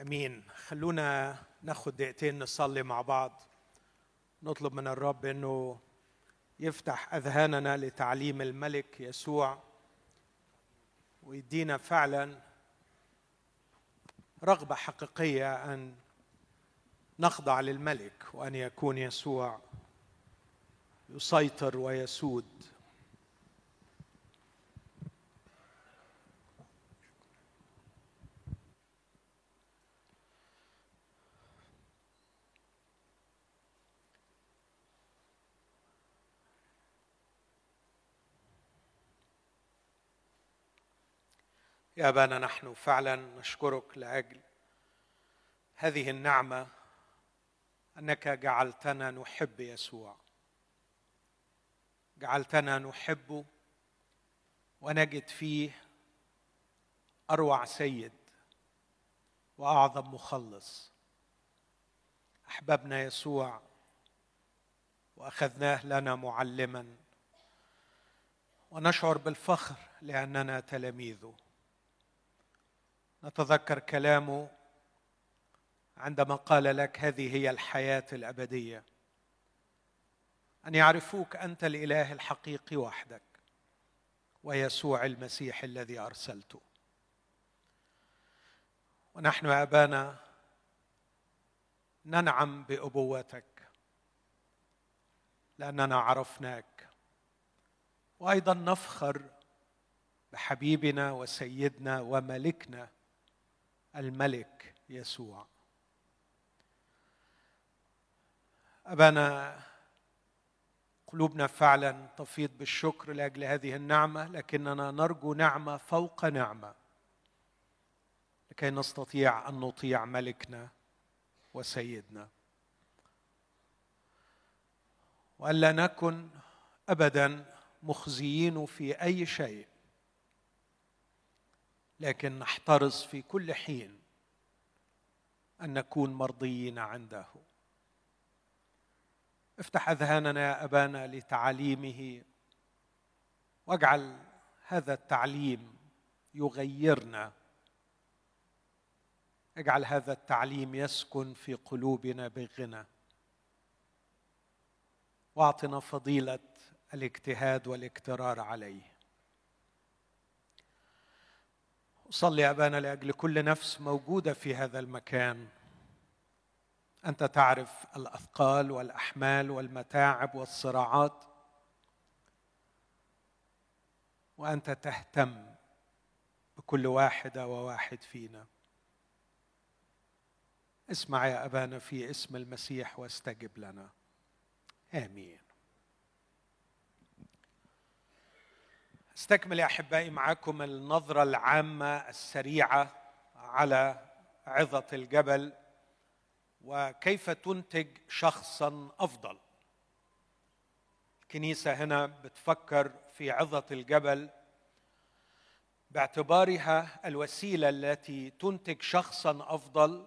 آمين. خلونا ناخد دقيقتين نصلي مع بعض. نطلب من الرب إنه يفتح أذهاننا لتعليم الملك يسوع ويدينا فعلا رغبة حقيقية أن نخضع للملك وأن يكون يسوع يسيطر ويسود. يا أبانا نحن فعلا نشكرك لأجل هذه النعمة أنك جعلتنا نحب يسوع. جعلتنا نحبه ونجد فيه أروع سيد وأعظم مخلص. أحببنا يسوع وأخذناه لنا معلما. ونشعر بالفخر لأننا تلاميذه. نتذكر كلامه عندما قال لك هذه هي الحياة الأبدية. أن يعرفوك أنت الإله الحقيقي وحدك ويسوع المسيح الذي أرسلته. ونحن يا آبانا ننعم بأبوتك. لأننا عرفناك. وأيضا نفخر بحبيبنا وسيدنا وملكنا. الملك يسوع. أبانا قلوبنا فعلا تفيض بالشكر لأجل هذه النعمة لكننا نرجو نعمة فوق نعمة لكي نستطيع أن نطيع ملكنا وسيدنا. والا نكن ابدا مخزيين في أي شيء. لكن نحترص في كل حين أن نكون مرضيين عنده. افتح أذهاننا يا أبانا لتعاليمه واجعل هذا التعليم يغيرنا. اجعل هذا التعليم يسكن في قلوبنا بغنى. واعطنا فضيلة الاجتهاد والاكترار عليه. اصلي يا أبانا لأجل كل نفس موجودة في هذا المكان. أنت تعرف الأثقال والأحمال والمتاعب والصراعات. وأنت تهتم بكل واحدة وواحد فينا. اسمع يا أبانا في اسم المسيح واستجب لنا. آمين. استكمل يا أحبائي معكم النظرة العامة السريعة على عظة الجبل وكيف تنتج شخصا أفضل. الكنيسة هنا بتفكر في عظة الجبل باعتبارها الوسيلة التي تنتج شخصا أفضل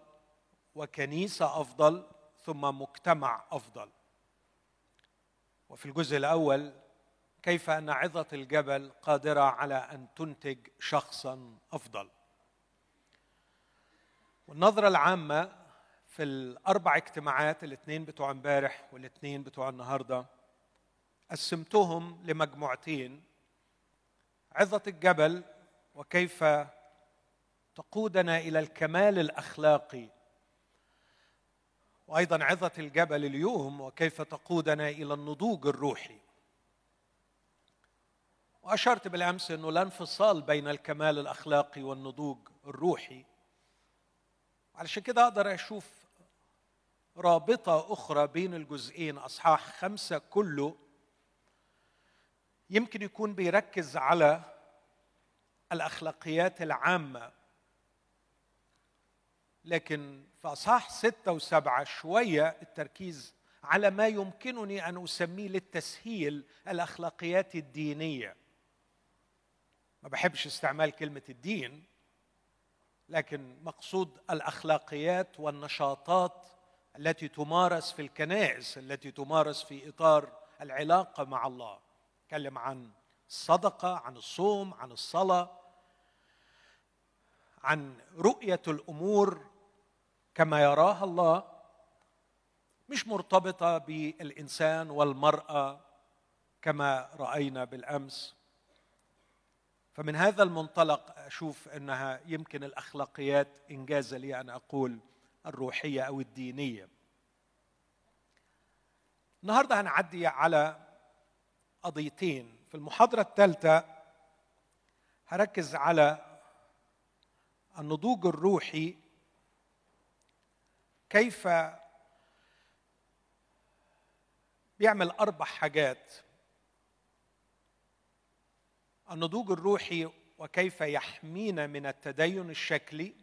وكنيسة أفضل ثم مجتمع أفضل. وفي الجزء الأول كيف أن عظة الجبل قادرة على أن تنتج شخصا أفضل؟ والنظرة العامة في الأربع اجتماعات الاثنين بتوع امبارح والاثنين بتوع النهارده قسمتهم لمجموعتين عظة الجبل وكيف تقودنا إلى الكمال الأخلاقي وأيضا عظة الجبل اليوم وكيف تقودنا إلى النضوج الروحي. وأشرت بالأمس إنه لا انفصال بين الكمال الأخلاقي والنضوج الروحي. علشان كده أقدر أشوف رابطة أخرى بين الجزئين أصحاح خمسة كله يمكن يكون بيركز على الأخلاقيات العامة. لكن في أصحاح ستة وسبعة شوية التركيز على ما يمكنني أن أسميه للتسهيل الأخلاقيات الدينية. ما بحبش استعمال كلمة الدين لكن مقصود الأخلاقيات والنشاطات التي تمارس في الكنائس التي تمارس في إطار العلاقة مع الله. تكلم عن الصدقة عن الصوم عن الصلاة عن رؤية الأمور كما يراها الله. مش مرتبطة بالإنسان والمرأة كما رأينا بالأمس. فمن هذا المنطلق أشوف أنها يمكن الأخلاقيات إنجاز لي أن أقول الروحية أو الدينية. النهارده هنعدي على قضيتين. في المحاضرة الثالثة هركز على النضوج الروحي كيف بيعمل أربع حاجات. النضوج الروحي وكيف يحمينا من التدين الشكلي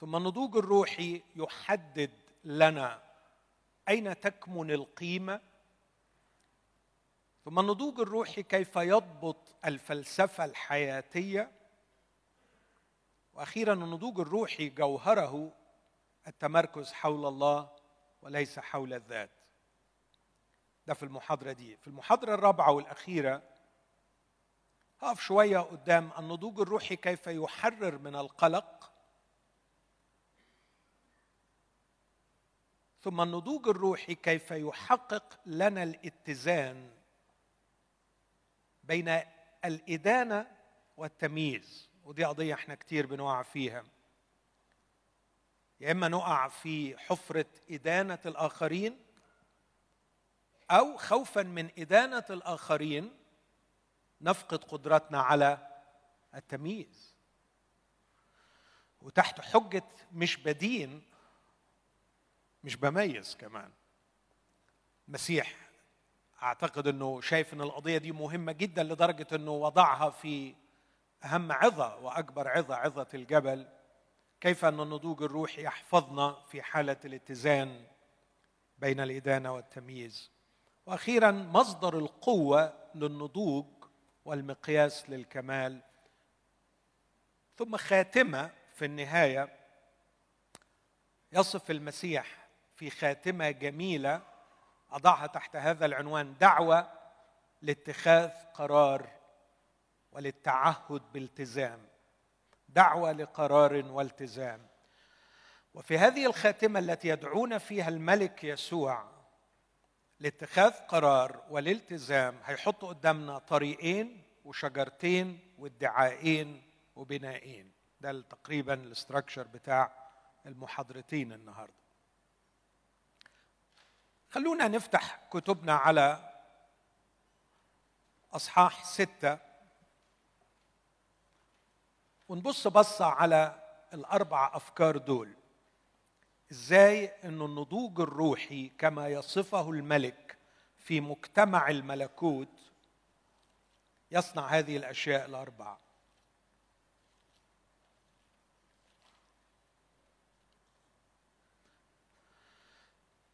ثم النضوج الروحي يحدد لنا أين تكمن القيمة ثم النضوج الروحي كيف يضبط الفلسفة الحياتية وأخيرا النضوج الروحي جوهره التمركز حول الله وليس حول الذات. ده في المحاضرة دي. في المحاضرة الرابعة والأخيرة هقف شوية قدام النضوج الروحي كيف يحرر من القلق؟ ثم النضوج الروحي كيف يحقق لنا الاتزان بين الإدانة والتمييز؟ ودي قضية إحنا كتير بنقع فيها. يا إما نقع في حفرة إدانة الآخرين أو خوفا من إدانة الآخرين نفقد قدرتنا على التمييز. وتحت حجة مش بدين مش بميز كمان. المسيح أعتقد إنه شايف إن القضية دي مهمة جدا لدرجة إنه وضعها في أهم عظة وأكبر عظة عظة الجبل. كيف أن النضوج الروحي يحفظنا في حالة الاتزان بين الإدانة والتمييز. وأخيرا مصدر القوة للنضوج والمقياس للكمال. ثم خاتمة في النهاية. يصف المسيح في خاتمة جميلة أضعها تحت هذا العنوان دعوة لاتخاذ قرار وللتعهد بالتزام. دعوة لقرار والتزام. وفي هذه الخاتمة التي يدعون فيها الملك يسوع لاتخاذ قرار والالتزام هيحط قدامنا طريقين وشجرتين وادعائين وبنائين. ده تقريبا الاستراكشر بتاع المحاضرتين النهارده. خلونا نفتح كتبنا على أصحاح ستة. ونبص بصة على الأربع أفكار دول. إزاي إن النضوج الروحي كما يصفه الملك في مجتمع الملكوت يصنع هذه الأشياء الأربعة.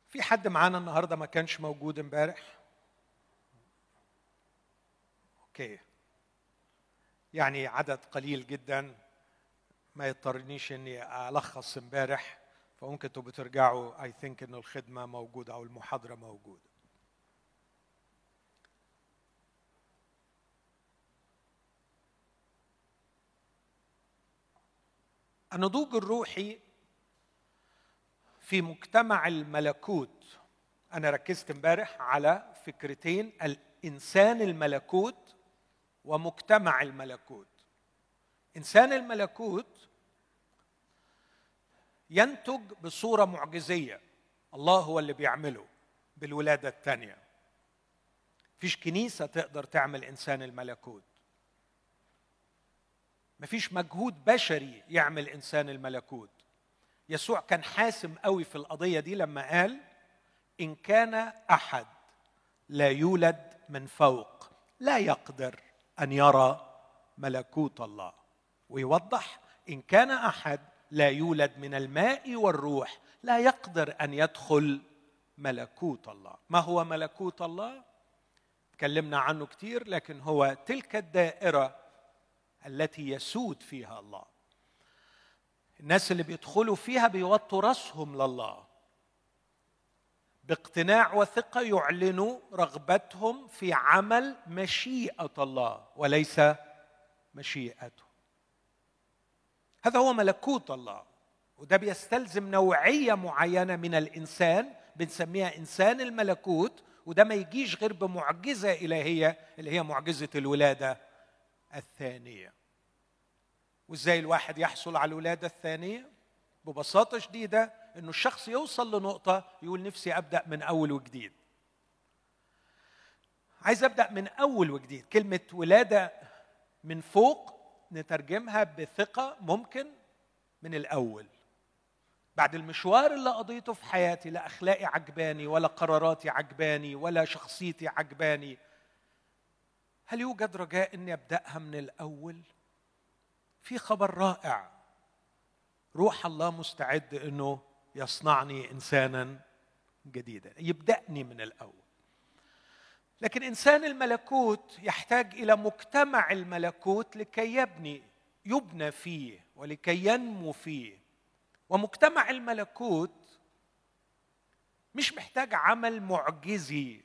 في حد معانا النهارده ما كانش موجود امبارح؟ أوكي. يعني عدد قليل جدا. ما يضطرنيش إني ألخص امبارح. فممكن تبقوا ترجعوا اي ثينك إنه الخدمة موجودة أو المحاضرة موجودة. النضوج الروحي في مجتمع الملكوت أنا ركزت امبارح على فكرتين الإنسان الملكوت ومجتمع الملكوت. إنسان الملكوت ينتج بصورة معجزية. الله هو اللي بيعمله بالولادة الثانية فيش كنيسة تقدر تعمل إنسان الملكوت. مفيش مجهود بشري يعمل إنسان الملكوت. يسوع كان حاسم قوي في القضية دي لما قال إن كان أحد لا يولد من فوق لا يقدر أن يرى ملكوت الله. ويوضح إن كان أحد لا يولد من الماء والروح. لا يقدر أن يدخل ملكوت الله. ما هو ملكوت الله؟ تكلمنا عنه كثير لكن هو تلك الدائرة التي يسود فيها الله. الناس اللي بيدخلوا فيها بيوطوا راسهم لله. باقتناع وثقة يعلنوا رغبتهم في عمل مشيئة الله وليس مشيئته. هذا هو ملكوت الله. وده بيستلزم نوعية معينة من الإنسان بنسميها إنسان الملكوت وده ما يجيش غير بمعجزة إلهية اللي هي معجزة الولادة الثانية. وإزاي الواحد يحصل على الولادة الثانية؟ ببساطة شديدة إنه الشخص يوصل لنقطة يقول نفسي أبدأ من أول وجديد. عايز أبدأ من أول وجديد. كلمة ولادة من فوق نترجمها بثقة ممكن من الأول. بعد المشوار اللي قضيته في حياتي لا أخلاقي عجباني ولا قراراتي عجباني ولا شخصيتي عجباني هل يوجد رجاء إني أبدأها من الأول؟ في خبر رائع. روح الله مستعد إنه يصنعني إنسانا جديدا. يبدأني من الأول. لكن إنسان الملكوت يحتاج إلى مجتمع الملكوت لكي يبني يبنى فيه ولكي ينمو فيه. ومجتمع الملكوت مش محتاج عمل معجزي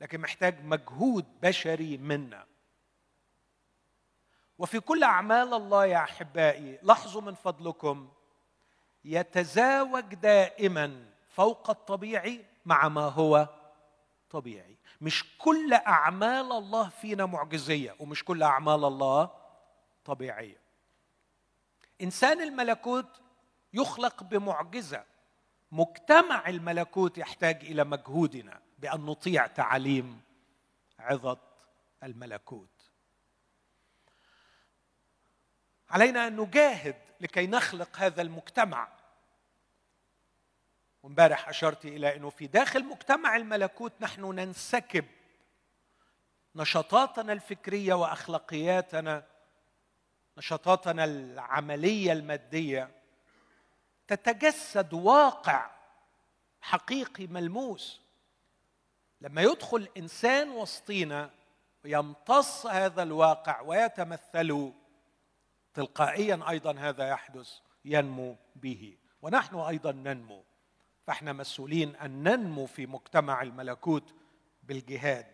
لكن محتاج مجهود بشري منا. وفي كل أعمال الله يا أحبائي لاحظوا من فضلكم يتزاوج دائما فوق الطبيعي مع ما هو طبيعي. مش كل أعمال الله فينا معجزية ومش كل أعمال الله طبيعية. إنسان الملكوت يخلق بمعجزة. مجتمع الملكوت يحتاج إلى مجهودنا بأن نطيع تعاليم عظة الملكوت. علينا أن نجاهد لكي نخلق هذا المجتمع. وامبارح أشرت إلى إنه في داخل مجتمع الملكوت نحن ننسكب نشاطاتنا الفكرية وأخلاقياتنا نشاطاتنا العملية المادية تتجسد واقع حقيقي ملموس. لما يدخل إنسان وسطينا يمتص هذا الواقع ويتمثله تلقائيا أيضا هذا يحدث ينمو به. ونحن أيضا ننمو. فاحنا مسؤولين أن ننمو في مجتمع الملكوت بالجهاد.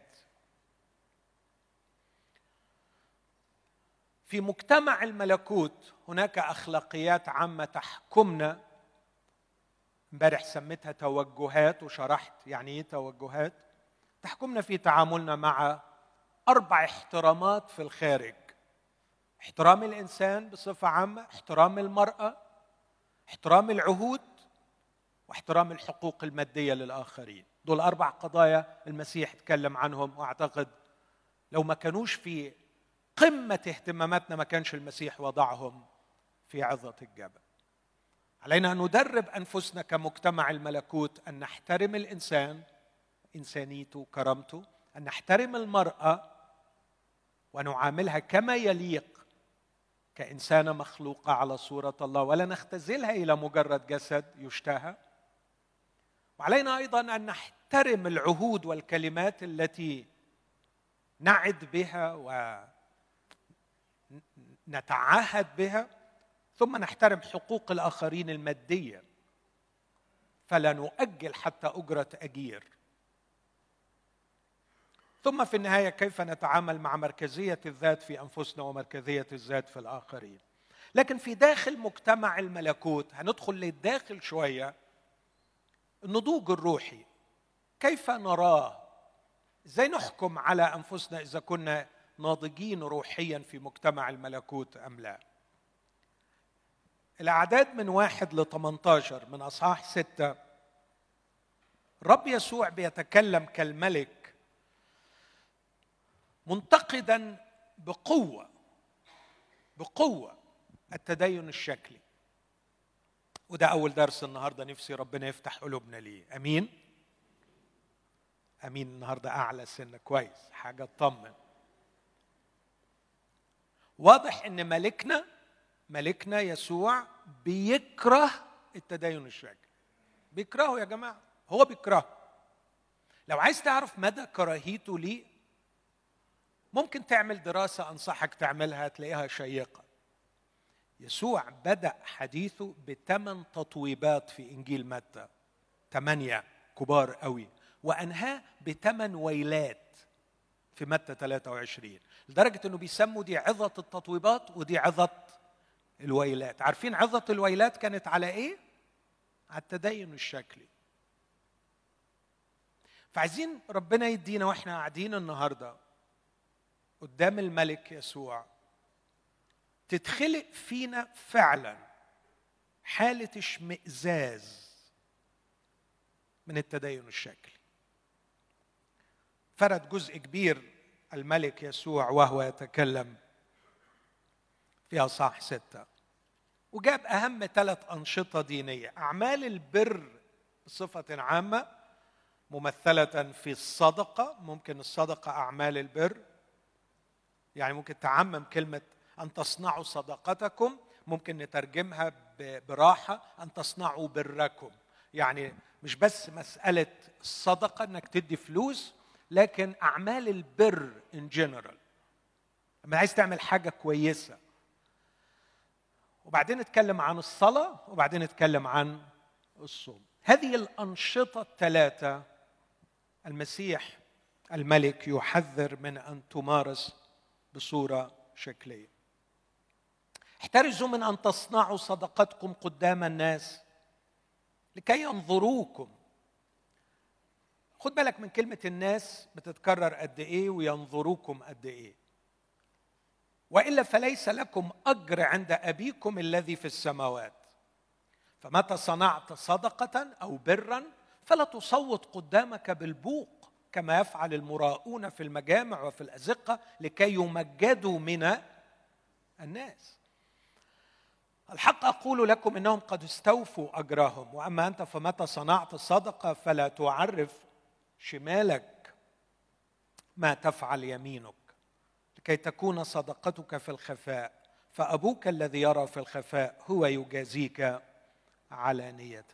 في مجتمع الملكوت هناك أخلاقيات عامة تحكمنا. امبارح سميتها توجهات وشرحت يعني إيه توجهات. تحكمنا في تعاملنا مع أربع احترامات في الخارج. احترام الإنسان بصفة عامة احترام المرأة احترام العهود واحترام الحقوق المادية للآخرين. دول أربع قضايا المسيح تكلم عنهم وأعتقد لو ما كانوش في قمة اهتماماتنا ما كانش المسيح وضعهم في عظة الجبل. علينا أن ندرب أنفسنا كمجتمع الملكوت أن نحترم الإنسان انسانيته وكرامته أن نحترم المرأة ونعاملها كما يليق كإنسانة مخلوقة على صورة الله ولا نختزلها إلى مجرد جسد يشتهى. وعلينا أيضا أن نحترم العهود والكلمات التي نعد بها ونتعهد بها ثم نحترم حقوق الآخرين المادية. فلا نؤجل حتى أجرة أجير. ثم في النهاية كيف نتعامل مع مركزية الذات في أنفسنا ومركزية الذات في الآخرين؟ لكن في داخل مجتمع الملكوت هندخل للداخل شوية النضوج الروحي. كيف نراه؟ إزاي نحكم على أنفسنا إذا كنا ناضجين روحيا في مجتمع الملكوت أم لا؟ الأعداد من واحد ل 18 من أصحاح ستة الرب يسوع بيتكلم كالملك منتقدا بقوة بقوة التدين الشكلي. وده أول درس النهارده نفسي ربنا يفتح قلوبنا ليه. أمين؟ أمين النهارده أعلى سنه كويس. حاجة تطمن. واضح إن ملكنا ملكنا يسوع بيكره التدين الشكلي بيكرهه يا جماعة. هو بيكرهه. لو عايز تعرف مدى كراهيته ليه ممكن تعمل دراسة أنصحك تعملها تلاقيها شيقة. يسوع بدأ حديثه بثمان تطويبات في إنجيل متى. ثمانية كبار قوي. وأنهاه بثمان ويلات في متى 23 لدرجة أنه بيسموا دي عظة التطويبات ودي عظة الويلات. عارفين عظة الويلات كانت على إيه؟ على التدين الشكلي. فعايزين ربنا يدينا وإحنا قاعدين النهارده قدام الملك يسوع. تتخلق فينا فعلا. حالة اشمئزاز من التدين الشكلي. فرد جزء كبير الملك يسوع وهو يتكلم في اصحاح ستة. وجاب أهم ثلاث أنشطة دينية. أعمال البر بصفة عامة ممثلة في الصدقة. ممكن الصدقة أعمال البر. يعني ممكن تعمم كلمة أن تصنعوا صدقتكم ممكن نترجمها براحة أن تصنعوا بركم. يعني مش بس مسألة الصدقه إنك تدي فلوس لكن أعمال البر ان جنرال لما عايز تعمل حاجة كويسة. وبعدين نتكلم عن الصلاة وبعدين نتكلم عن الصوم. هذه الأنشطة الثلاثة المسيح الملك يحذر من أن تمارس بصورة شكلية. احترزوا من أن تصنعوا صدقتكم قدام الناس لكي ينظروكم. خد بالك من كلمة الناس بتتكرر قد إيه وينظروكم قد إيه. وإلا فليس لكم أجر عند أبيكم الذي في السماوات. فمتى صنعت صدقة أو برا فلا تصوت قدامك بالبوق كما يفعل المراؤون في المجامع وفي الأزقة لكي يمجدوا من الناس. الحق أقول لكم إنهم قد استوفوا أجرهم وأما أنت فمتى صنعت صدقة فلا تعرف شمالك ما تفعل يمينك. لكي تكون صدقتك في الخفاء فأبوك الذي يرى في الخفاء هو يجازيك علانية.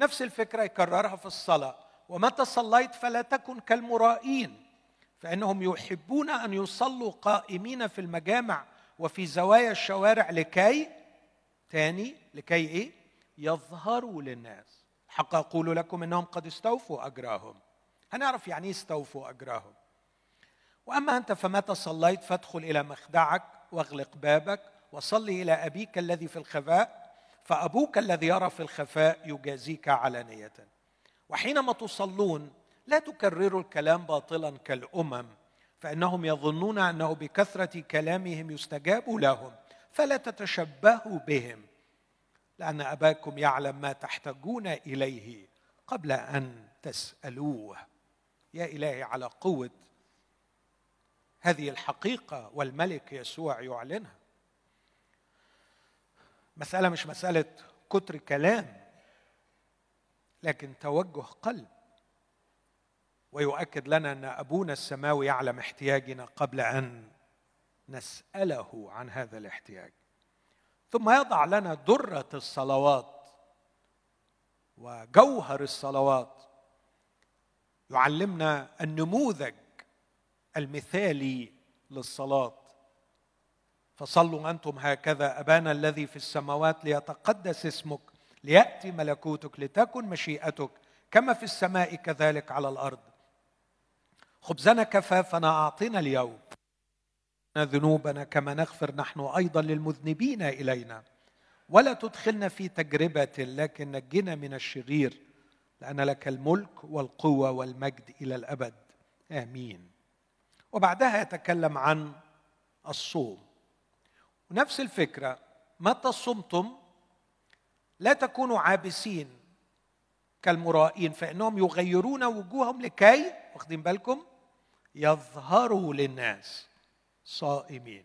نفس الفكرة يكررها في الصلاة ومتى صليت فلا تكن كالمرائين فإنهم يحبون أن يصلوا قائمين في المجامع وفي زوايا الشوارع لكي تاني لكي إيه؟ يظهروا للناس. حق أقول لكم إنهم قد استوفوا اجراهم هنعرف يعني إيه استوفوا اجراهم وأما أنت فمتى صليت فادخل إلى مخدعك واغلق بابك وصلي إلى أبيك الذي في الخفاء فأبوك الذي يرى في الخفاء يجازيك علانية. وحينما تصلون لا تكرروا الكلام باطلا كالأمم فإنهم يظنون أنه بكثرة كلامهم يستجاب لهم. فلا تتشبهوا بهم لأن أباكم يعلم ما تحتاجون إليه قبل أن تسألوه. يا إلهي على قوة هذه الحقيقة والملك يسوع يعلنها. مسألة مش مسألة كتر كلام لكن توجه قلب. ويؤكد لنا أن أبونا السماوي يعلم احتياجنا قبل أن نسأله عن هذا الاحتياج. ثم يضع لنا درة الصلوات وجوهر الصلوات. يعلمنا النموذج المثالي للصلاة. فصلوا أنتم هكذا أبانا الذي في السماوات ليتقدس اسمك ليأتي ملكوتك لتكن مشيئتك كما في السماء كذلك على الأرض. خبزنا كفافنا أعطنا اليوم. ذنوبنا كما نغفر نحن أيضا للمذنبين إلينا. ولا تدخلنا في تجربة لكن نجنا من الشرير لأن لك الملك والقوة والمجد إلى الأبد. آمين. وبعدها يتكلم عن الصوم. ونفس الفكرة متى صمتم؟ لا تكونوا عابسين كالمرائين فإنهم يغيرون وجوههم لكي واخدين بالكم يظهروا للناس. صائمين.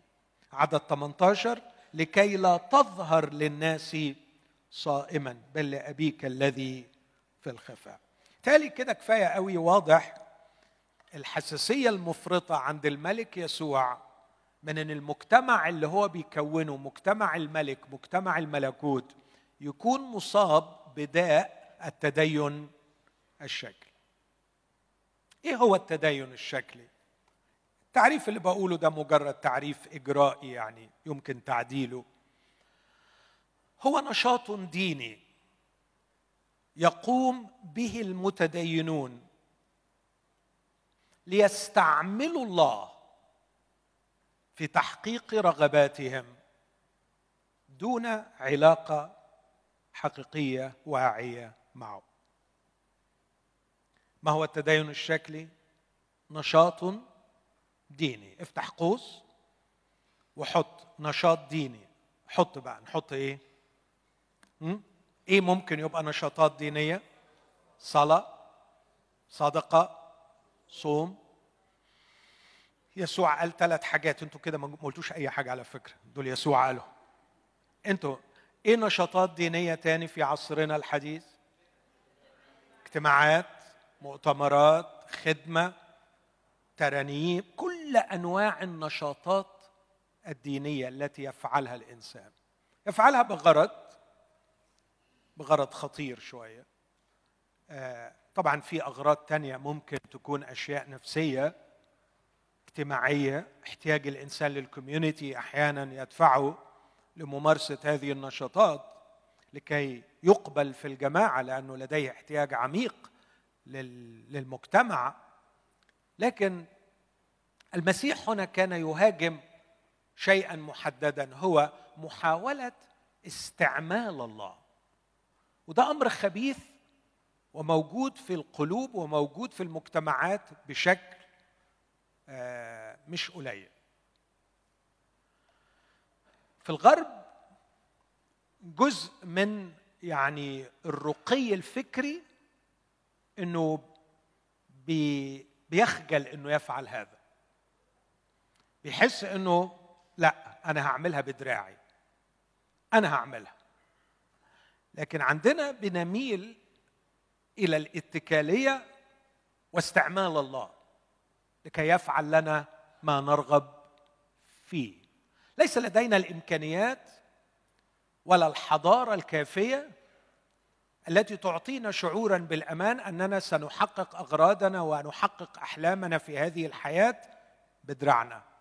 عدد 18 لكي لا تظهر للناس صائما بل لأبيك الذي في الخفاء. تالي كده كفاية قوي واضح الحساسية المفرطة عند الملك يسوع من إن المجتمع اللي هو بيكونه مجتمع الملك مجتمع الملكوت يكون مصاب بداء التدين الشكلي. إيه هو التدين الشكلي؟ التعريف اللي بقوله ده مجرد تعريف إجرائي يعني يمكن تعديله. هو نشاط ديني يقوم به المتدينون ليستعملوا الله في تحقيق رغباتهم دون علاقة حقيقية واعية معه. ما هو التدين الشكلي؟ نشاط ديني. افتح قوس وحط نشاط ديني. حط بقى نحط إيه؟ م? إيه ممكن يبقى نشاطات دينية؟ صلاة صدقة صوم. يسوع قال ثلاث حاجات. أنتوا كده ما قلتوش أي حاجة على فكرة. دول يسوع قالوا أنتوا إيه نشاطات دينية تاني في عصرنا الحديث؟ اجتماعات مؤتمرات خدمة ترانيم كل أنواع النشاطات الدينية التي يفعلها الإنسان. يفعلها بغرض بغرض خطير شوية. آه، طبعا في أغراض تانية ممكن تكون أشياء نفسية اجتماعية احتياج الإنسان للكوميونتي أحيانا يدفعه لممارسة هذه النشاطات لكي يقبل في الجماعة لأنه لديه احتياج عميق للمجتمع. لكن المسيح هنا كان يهاجم شيئا محددا هو محاولة استعمال الله. وده أمر خبيث وموجود في القلوب وموجود في المجتمعات بشكل آه، مش قليل. في الغرب جزء من يعني الرقي الفكري إنه بيخجل إنه يفعل هذا. بيحس إنه لا أنا هعملها بدراعي. أنا هعملها. لكن عندنا بنميل إلى الاتكالية واستعمال الله لكي يفعل لنا ما نرغب فيه. ليس لدينا الإمكانيات ولا الحضارة الكافية التي تعطينا شعورا بالأمان أننا سنحقق أغراضنا ونحقق أحلامنا في هذه الحياة بدراعنا.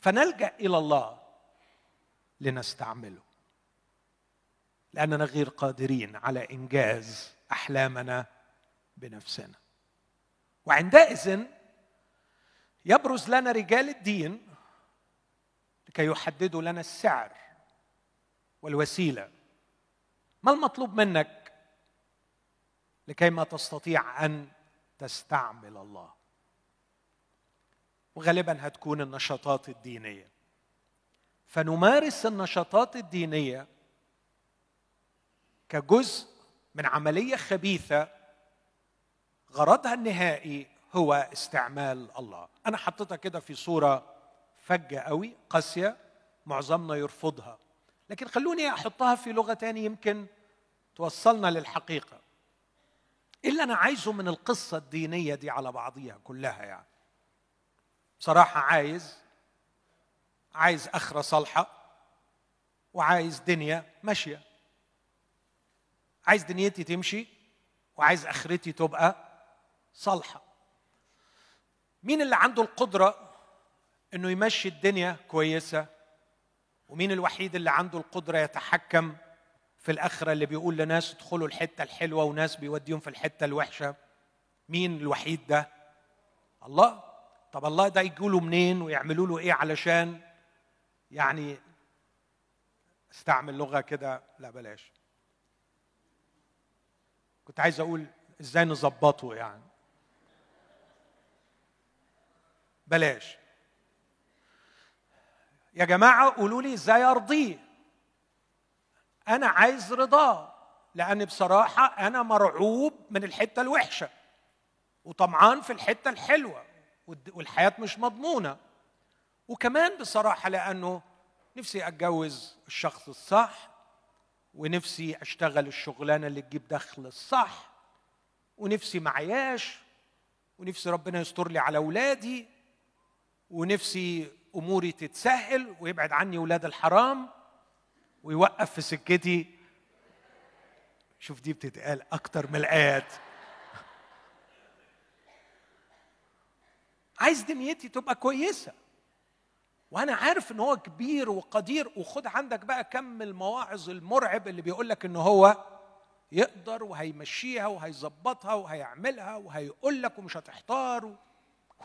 فنلجأ إلى الله لنستعمله. لأننا غير قادرين على إنجاز أحلامنا بنفسنا. وعندئذ يبرز لنا رجال الدين لكي يحددوا لنا السعر والوسيلة. ما المطلوب منك لكي ما تستطيع أن تستعمل الله؟ وغالبا هتكون النشاطات الدينية. فنمارس النشاطات الدينية كجزء من عملية خبيثة غرضها النهائي هو استعمال الله. أنا حطيتها كده في صورة فجة قوي قاسية معظمنا يرفضها. لكن خلوني أحطها في لغة تاني يمكن توصلنا للحقيقة. إيه اللي أنا عايزه من القصة الدينية دي على بعضيها كلها يعني؟ بصراحة عايز عايز آخرة صالحة وعايز دنيا ماشية. عايز دنيتي تمشي وعايز آخرتي تبقى صالحة. مين اللي عنده القدرة إنه يمشي الدنيا كويسة؟ ومين الوحيد اللي عنده القدرة يتحكم في الآخرة اللي بيقول لناس ادخلوا الحتة الحلوة وناس بيوديهم في الحتة الوحشة؟ مين الوحيد ده؟ الله. طب الله ده يقولوا منين ويعملوا له إيه علشان؟ يعني استعمل لغة كده لا بلاش. كنت عايز أقول إزاي نظبطه يعني. بلاش. يا جماعة قولوا لي إزاي أرضيه. أنا عايز رضاه لأن بصراحة أنا مرعوب من الحتة الوحشة وطمعان في الحتة الحلوة. والحياة مش مضمونة. وكمان بصراحة لأنه نفسي أتجوز الشخص الصح ونفسي أشتغل الشغلانة اللي تجيب دخل الصح ونفسي معياش ونفسي ربنا يستر لي على أولادي ونفسي أموري تتسهل ويبعد عني ولاد الحرام ويوقف في سكتي. شوف دي بتتقال أكتر من الآيات. عايز دنيتي تبقى كويسة. وأنا عارف إن هو كبير وقدير وخد عندك بقى كم المواعظ المرعب اللي بيقول لك إن هو يقدر وهيمشيها وهيظبطها وهيعملها وهيقول لك ومش هتحتار.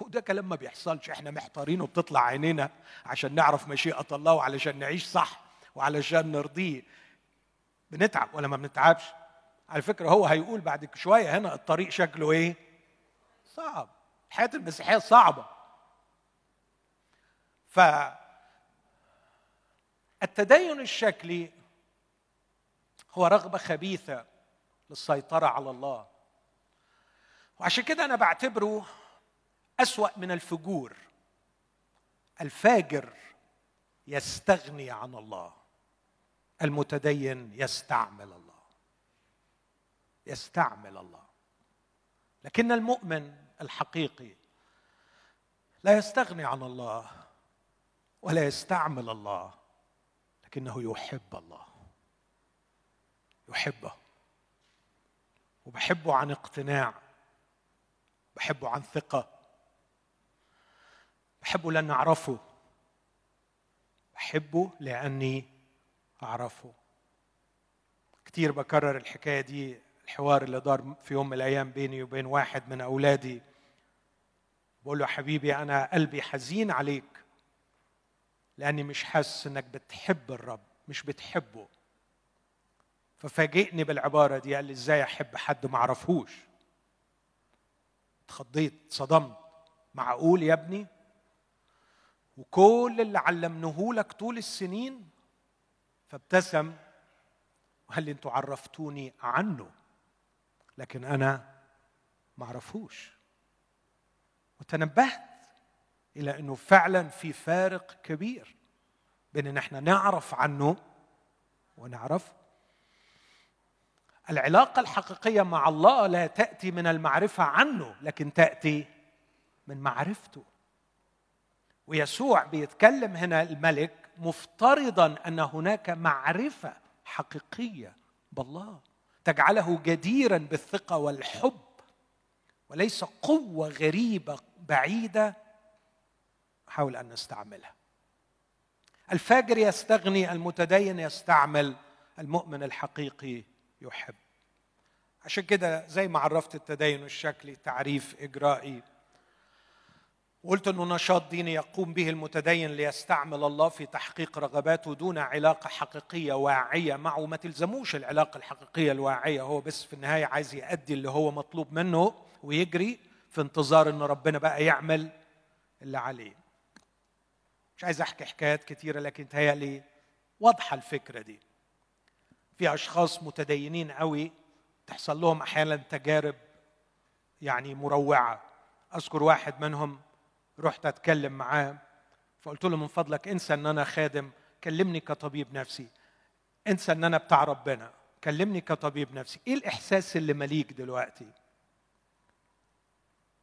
وده كلام ما بيحصلش. إحنا محتارين وبتطلع عينينا عشان نعرف مشيئة الله وعلشان نعيش صح وعلشان نرضيه. بنتعب ولا ما بنتعبش؟ على فكرة هو هيقول بعد شوية هنا الطريق شكله إيه؟ صعب. الحياة المسيحية صعبة. ف التدين الشكلي هو رغبة خبيثة للسيطرة على الله. وعشان كده أنا بعتبره أسوأ من الفجور. الفاجر يستغني عن الله. المتدين يستعمل الله. يستعمل الله. لكن المؤمن الحقيقي. لا يستغني عن الله ولا يستعمل الله لكنه يحب الله. يحبه. وبحبه عن اقتناع. بحبه عن ثقة. بحبه لأن أعرفه. بحبه لأني أعرفه. كثير بكرر الحكاية دي الحوار اللي دار في يوم من الأيام بيني وبين واحد من أولادي. بقول له حبيبي أنا قلبي حزين عليك لأني مش حاسس إنك بتحب الرب مش بتحبه. ففاجئني بالعبارة دي قال لي إزاي أحب حد ما أعرفهوش؟ اتخضيت صدمت. معقول يا ابني؟ وكل اللي علمناه لك طول السنين فابتسم. وقال لي أنتوا عرفتوني عنه. لكن أنا ما اعرفوش وتنبهت إلى إنه فعلا في فارق كبير بين إن إحنا نعرف عنه ونعرفه العلاقة الحقيقية مع الله لا تأتي من المعرفة عنه لكن تأتي من معرفته. ويسوع بيتكلم هنا الملك مفترضا أن هناك معرفة حقيقية بالله. تجعله جديرا بالثقة والحب وليس قوة غريبة بعيدة. نحاول أن نستعملها. الفاجر يستغني المتدين يستعمل المؤمن الحقيقي يحب. عشان كده زي ما عرفت التدين الشكلي تعريف إجرائي وقلت إنه نشاط ديني يقوم به المتدين ليستعمل الله في تحقيق رغباته دون علاقة حقيقية واعية معه. ما تلزموش العلاقة الحقيقية الواعية. هو بس في النهاية عايز يؤدي اللي هو مطلوب منه ويجري في انتظار إن ربنا بقى يعمل اللي عليه. مش عايز أحكي حكايات كتيرة لكن تهيألي واضحة الفكرة دي. في أشخاص متدينين قوي تحصل لهم أحيانا تجارب يعني مروعة. أذكر واحد منهم رحت أتكلم معاه فقلت له من فضلك انسى إن أنا خادم كلمني كطبيب نفسي. انسى إن أنا بتاع ربنا كلمني كطبيب نفسي. إيه الإحساس اللي مليك دلوقتي؟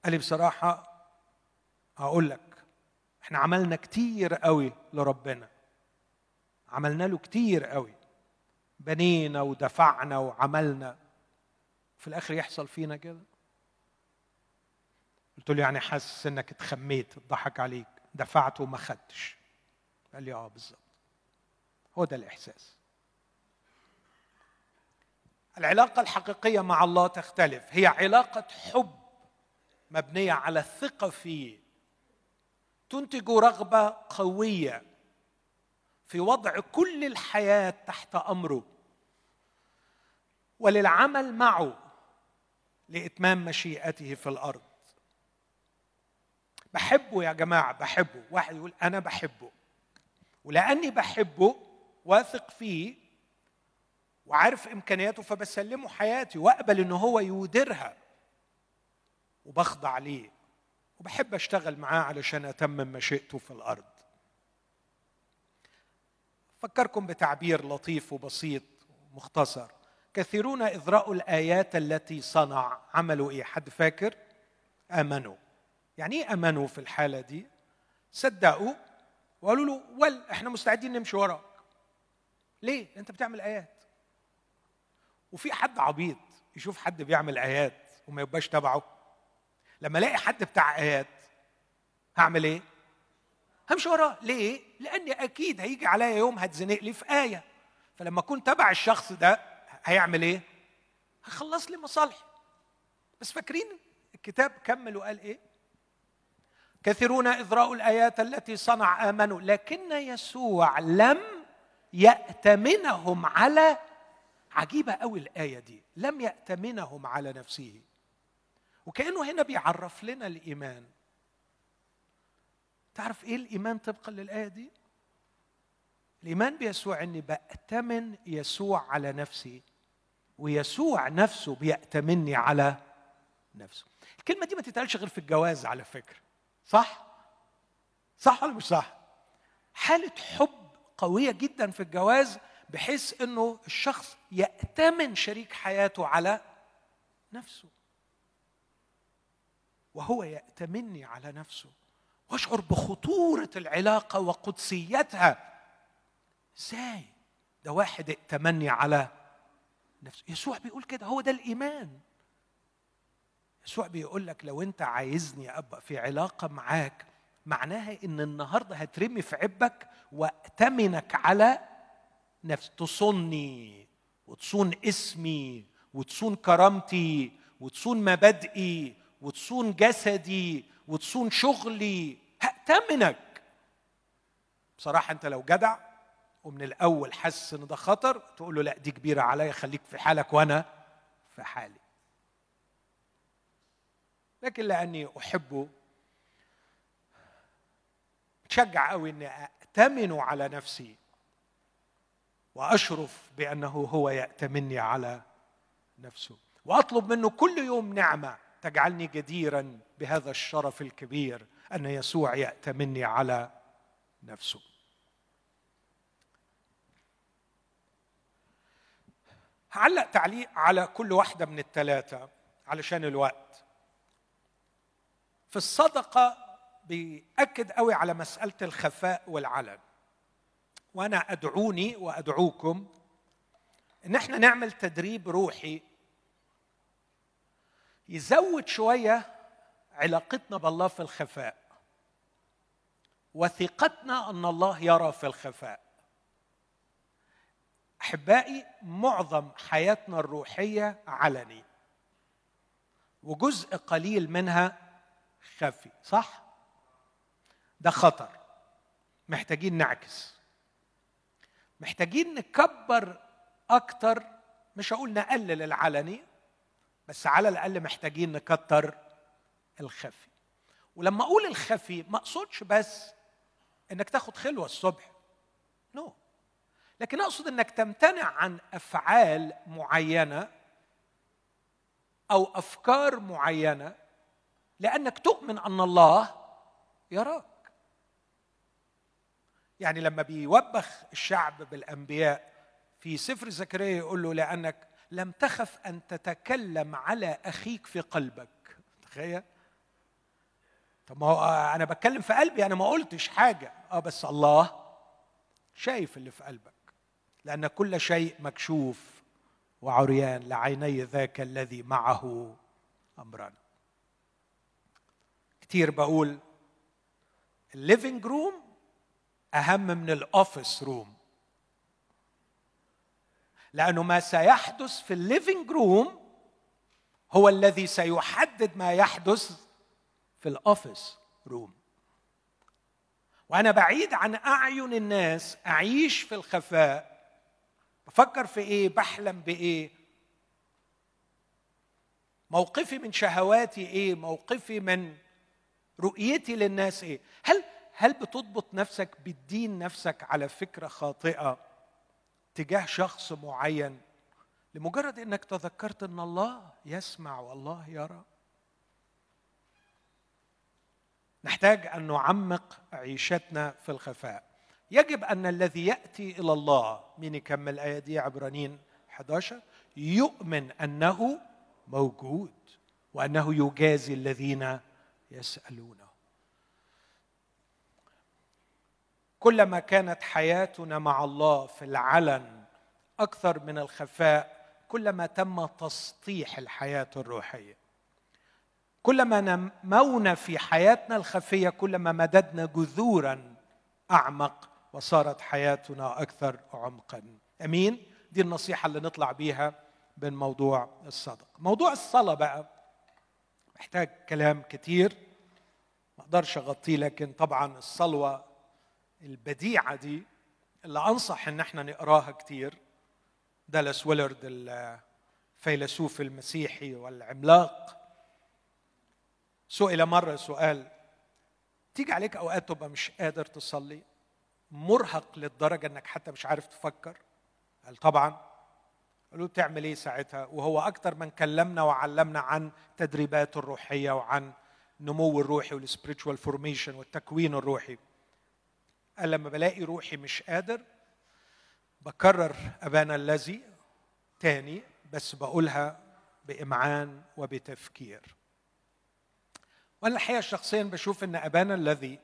قال لي بصراحة هقول لك إحنا عملنا كتير قوي لربنا. عملنا له كتير قوي. بنينا ودفعنا وعملنا. في الآخر يحصل فينا كده؟ قلت له يعني حاسس إنك اتخميت اتضحك عليك دفعت وما خدتش. قال لي آه بالظبط. هو ده الإحساس. العلاقة الحقيقية مع الله تختلف. هي علاقة حب مبنية على الثقه فيه. تنتج رغبة قوية في وضع كل الحياة تحت أمره. وللعمل معه لإتمام مشيئته في الأرض. بحبه يا جماعة بحبه. واحد يقول أنا بحبه. ولأني بحبه واثق فيه وعارف إمكانياته فبسلمه حياتي وأقبل ان هو يودرها وبخضع ليه. وبحب أشتغل معاه علشان أتمم مشيئته في الأرض. فكركم بتعبير لطيف وبسيط مختصر كثيرون اذ راوا الآيات التي صنع. عملوا إيه؟ حد فاكر؟ آمنوا. يعني إيه أمنوا في الحالة دي؟ صدقوا وقالوا له ول إحنا مستعدين نمشي وراك. ليه؟ أنت بتعمل آيات. وفي حد عبيط يشوف حد بيعمل آيات وما يبقاش تبعه. لما ألاقي حد بتاع آيات هعمل إيه؟ همشي وراه. ليه؟ لاني أكيد هيجي عليا يوم هتزنق لي في آية. فلما أكون تبع الشخص ده هيعمل إيه؟ هيخلص لي مصالحي. بس فاكرين الكتاب كمل وقال إيه؟ كثيرون إذ رأوا الآيات التي صنع آمنوا لكن يسوع لم يأتمنهم على عجيبة قوي الآية دي لم يأتمنهم على نفسه. وكأنه هنا بيعرف لنا الإيمان. تعرف إيه الإيمان طبقا للآية دي؟ الإيمان بيسوع إني بأتمن يسوع على نفسي ويسوع نفسه بيأتمني على نفسه. الكلمة دي ما تتقالش غير في الجواز على فكرة. صح؟ صح ولا مش صح؟ حالة حب قوية جدا في الجواز بحيث إنه الشخص يأتمن شريك حياته على نفسه. وهو يأتمني على نفسه. واشعر بخطورة العلاقة وقدسيتها. إزاي؟ ده واحد ائتمني على نفسه. يسوع بيقول كده هو ده الإيمان. يسوع بيقول لك لو انت عايزني أبقى في علاقة معاك معناها إن النهارده هترمي في عبك وأتمنك على نفسي تصوني وتصون اسمي وتصون كرامتي وتصون مبادئي وتصون جسدي وتصون شغلي هأتمنك. بصراحة أنت لو جدع ومن الأول حس إن ده خطر تقول له لا دي كبيرة عليا خليك في حالك وأنا في حالي. لكن لأني أحبه تشجع قوي إني اتمن على نفسي وأشرف بأنه هو يأتمني على نفسه. وأطلب منه كل يوم نعمة تجعلني جديرا بهذا الشرف الكبير أن يسوع يأتمني على نفسه. هعلق تعليق على كل واحدة من الثلاثه علشان الوقت. في الصدقة بيأكد قوي على مسألة الخفاء والعلن. وأنا أدعوني وأدعوكم إن إحنا نعمل تدريب روحي يزود شوية علاقتنا بالله في الخفاء وثقتنا أن الله يرى في الخفاء. أحبائي معظم حياتنا الروحية علني وجزء قليل منها خفي صح؟ ده خطر محتاجين نعكس محتاجين نكبر أكتر مش هقول نقلل العلني بس على الأقل محتاجين نكتر الخفي ولما أقول الخفي ما أقصدش بس إنك تاخد خلوة الصبح نو no. لكن أقصد إنك تمتنع عن أفعال معينة أو أفكار معينة لأنك تؤمن أن الله يراك. يعني لما بيوبخ الشعب بالأنبياء في سفر زكريا يقول له لأنك لم تخف أن تتكلم على أخيك في قلبك. تخيل. طب ما هو أنا بتكلم في قلبي أنا ما قلتش حاجة. آه بس الله شايف اللي في قلبك. لأن كل شيء مكشوف وعريان لعيني ذاك الذي معه أمرنا. كتير بقول ال living room أهم من ال office room لأنه ما سيحدث في ال living room هو الذي سيحدد ما يحدث في ال office room وأنا بعيد عن أعين الناس أعيش في الخفاء بفكر في إيه بحلم بإيه. موقفي من شهواتي إيه موقفي من رؤيتي للناس إيه؟ هل هل بتضبط نفسك بتدين نفسك على فكرة خاطئة تجاه شخص معين لمجرد إنك تذكرت إن الله يسمع والله يرى؟ نحتاج أن نعمق عيشتنا في الخفاء. يجب أن الذي يأتي إلى الله مين يكمل الآية دي؟ عبرانيين 11 يؤمن أنه موجود وأنه يجازي الذين يسألونه. كلما كانت حياتنا مع الله في العلن أكثر من الخفاء كلما تم تسطيح الحياة الروحية. كلما نمونا في حياتنا الخفية كلما مددنا جذورا أعمق وصارت حياتنا أكثر عمقا. أمين؟ دي النصيحة اللي نطلع بيها من موضوع الصدق موضوع الصلاة بقى. محتاج كلام كتير. ما أقدرش أغطيه لكن طبعا الصلوة البديعة دي اللي أنصح إن إحنا نقراها كتير. دالاس ويلرد الفيلسوف المسيحي والعملاق. سئل مرة سؤال تيجي عليك أوقات تبقى مش قادر تصلي مرهق للدرجة إنك حتى مش عارف تفكر؟ قال طبعا. قالوا بتعمل إيه ساعتها؟ وهو أكتر من كلمنا وعلمنا عن تدريبات الروحية وعن النمو الروحي وال spiritual formation والتكوين الروحي. قال لما بلاقي روحي مش قادر بكرر أبانا الذي تاني بس بقولها بإمعان وبتفكير. وأنا الحقيقة شخصيا بشوف إن أبانا الذي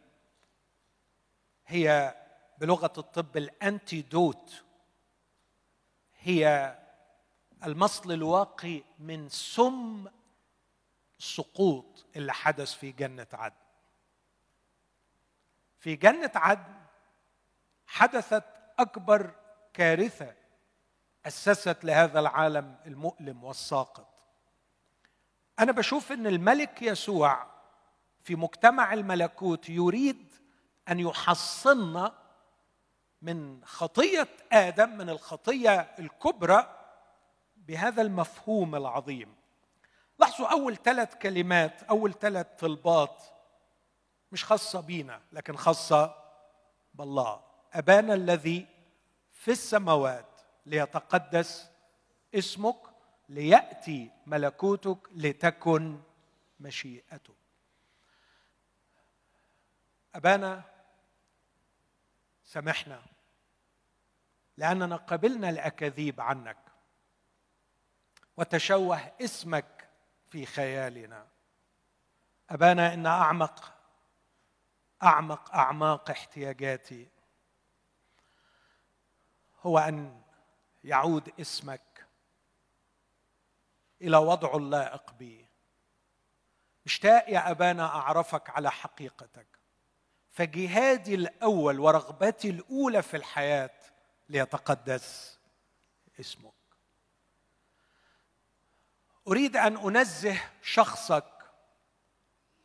هي بلغة الطب ال antidote هي المصل الواقي من سم السقوط اللي حدث في جنة عدن. في جنة عدن حدثت أكبر كارثة أسست لهذا العالم المؤلم والساقط. أنا بشوف إن الملك يسوع في مجتمع الملكوت يريد أن يحصننا من خطية آدم من الخطية الكبرى بهذا المفهوم العظيم. لاحظوا أول ثلاث كلمات أول ثلاث طلبات مش خاصة بينا لكن خاصة بالله. أبانا الذي في السماوات ليتقدس اسمك ليأتي ملكوتك لتكن مشيئتك. أبانا سامحنا لأننا قبلنا الأكاذيب عنك. وتشوه اسمك في خيالنا. أبانا إن أعمق أعمق أعماق احتياجاتي هو أن يعود اسمك إلى وضعه اللائق بي. مشتاق يا أبانا أعرفك على حقيقتك. فجهادي الأول ورغبتي الأولى في الحياة ليتقدس اسمك. أريد أن أنزه شخصك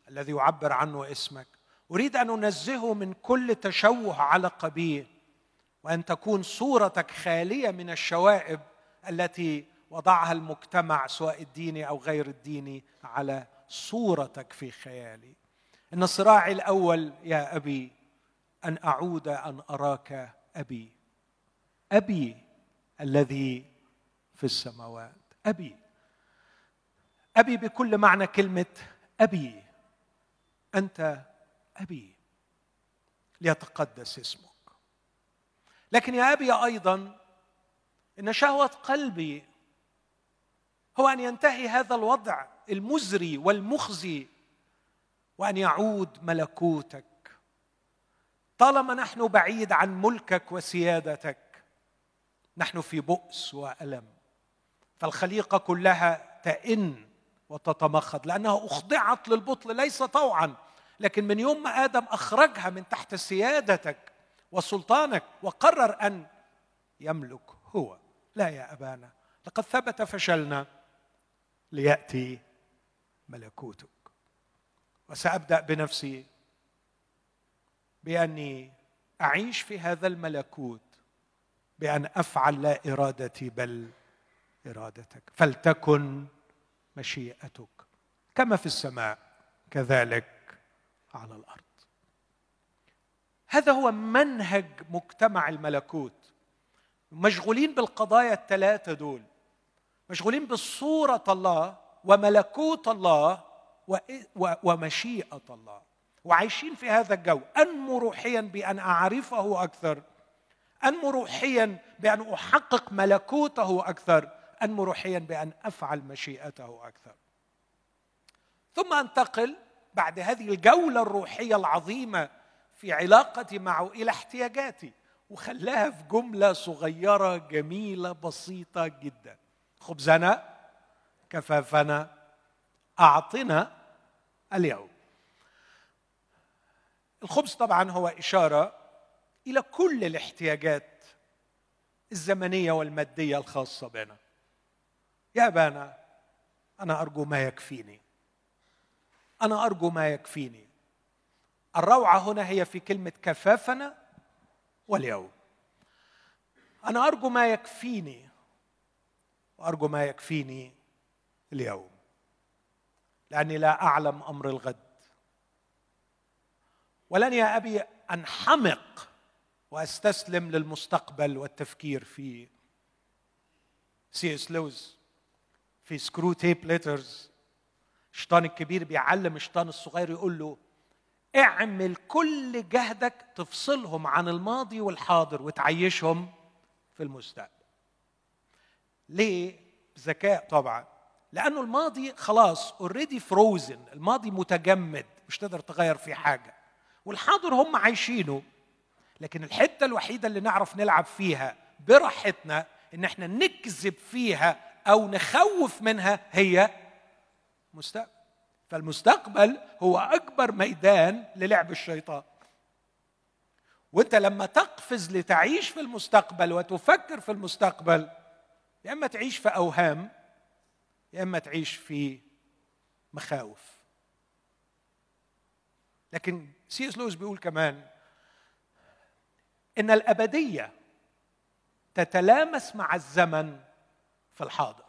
الذي يعبر عنه اسمك. أريد أن أنزهه من كل تشوه علق به وأن تكون صورتك خالية من الشوائب التي وضعها المجتمع سواء الديني أو غير الديني على صورتك في خيالي. إن صراعي الأول يا أبي أن أعود أن أراك أبي. أبي الذي في السماوات. أبي. أبي بكل معنى كلمة أبي. أنت أبي. ليتقدس اسمك. لكن يا أبي أيضا إن شهوة قلبي هو أن ينتهي هذا الوضع المزري والمخزي وأن يعود ملكوتك. طالما نحن بعيد عن ملكك وسيادتك نحن في بؤس وألم. فالخليقة كلها تئن. وتتمخض لأنها أخضعت للبطل ليس طوعا لكن من يوم ما آدم أخرجها من تحت سيادتك وسلطانك وقرر أن يملك هو. لا يا أبانا لقد ثبت فشلنا ليأتي ملكوتك. وسأبدأ بنفسي بأني أعيش في هذا الملكوت بأن أفعل لا إرادتي بل إرادتك. فلتكن مشيئتك كما في السماء كذلك على الأرض. هذا هو منهج مجتمع الملكوت. مشغولين بالقضايا الثلاثه دول. مشغولين بصوره الله وملكوت الله ومشيئة الله. وعايشين في هذا الجو. أنمو روحيا بأن أعرفه أكثر. أنمو روحيا بأن أحقق ملكوته أكثر. انمو روحيا بأن أفعل مشيئته أكثر. ثم أنتقل بعد هذه الجولة الروحية العظيمة في علاقتي معه إلى احتياجاتي وخلاها في جملة صغيرة جميلة بسيطة جدا. خبزنا كفافنا أعطنا اليوم. الخبز طبعا هو إشارة إلى كل الاحتياجات الزمنية والمادية الخاصة بنا. يا ابانا أنا أرجو ما يكفيني. أنا أرجو ما يكفيني. الروعة هنا هي في كلمة كفافنا واليوم. أنا أرجو ما يكفيني وأرجو ما يكفيني اليوم. لأني لا أعلم أمر الغد. ولن يا أبي أنحمق وأستسلم للمستقبل والتفكير فيه سي إس لويس في Screwtape Letters الشيطان الكبير بيعلم الشيطان الصغير يقول له اعمل كل جهدك تفصلهم عن الماضي والحاضر وتعيشهم في المستقبل. ليه؟ ذكاء طبعا. لأنه الماضي خلاص already frozen الماضي متجمد مش تقدر تغير فيه حاجة. والحاضر هم عايشينه. لكن الحتة الوحيدة اللي نعرف نلعب فيها براحتنا إن إحنا نكذب فيها أو نخوف منها هي مستقبل. فالمستقبل هو أكبر ميدان للعب الشيطان. وأنت لما تقفز لتعيش في المستقبل وتفكر في المستقبل يا إما تعيش في أوهام يا إما تعيش في مخاوف. لكن سي إس لويس بيقول كمان إن الأبدية تتلامس مع الزمن في الحاضر.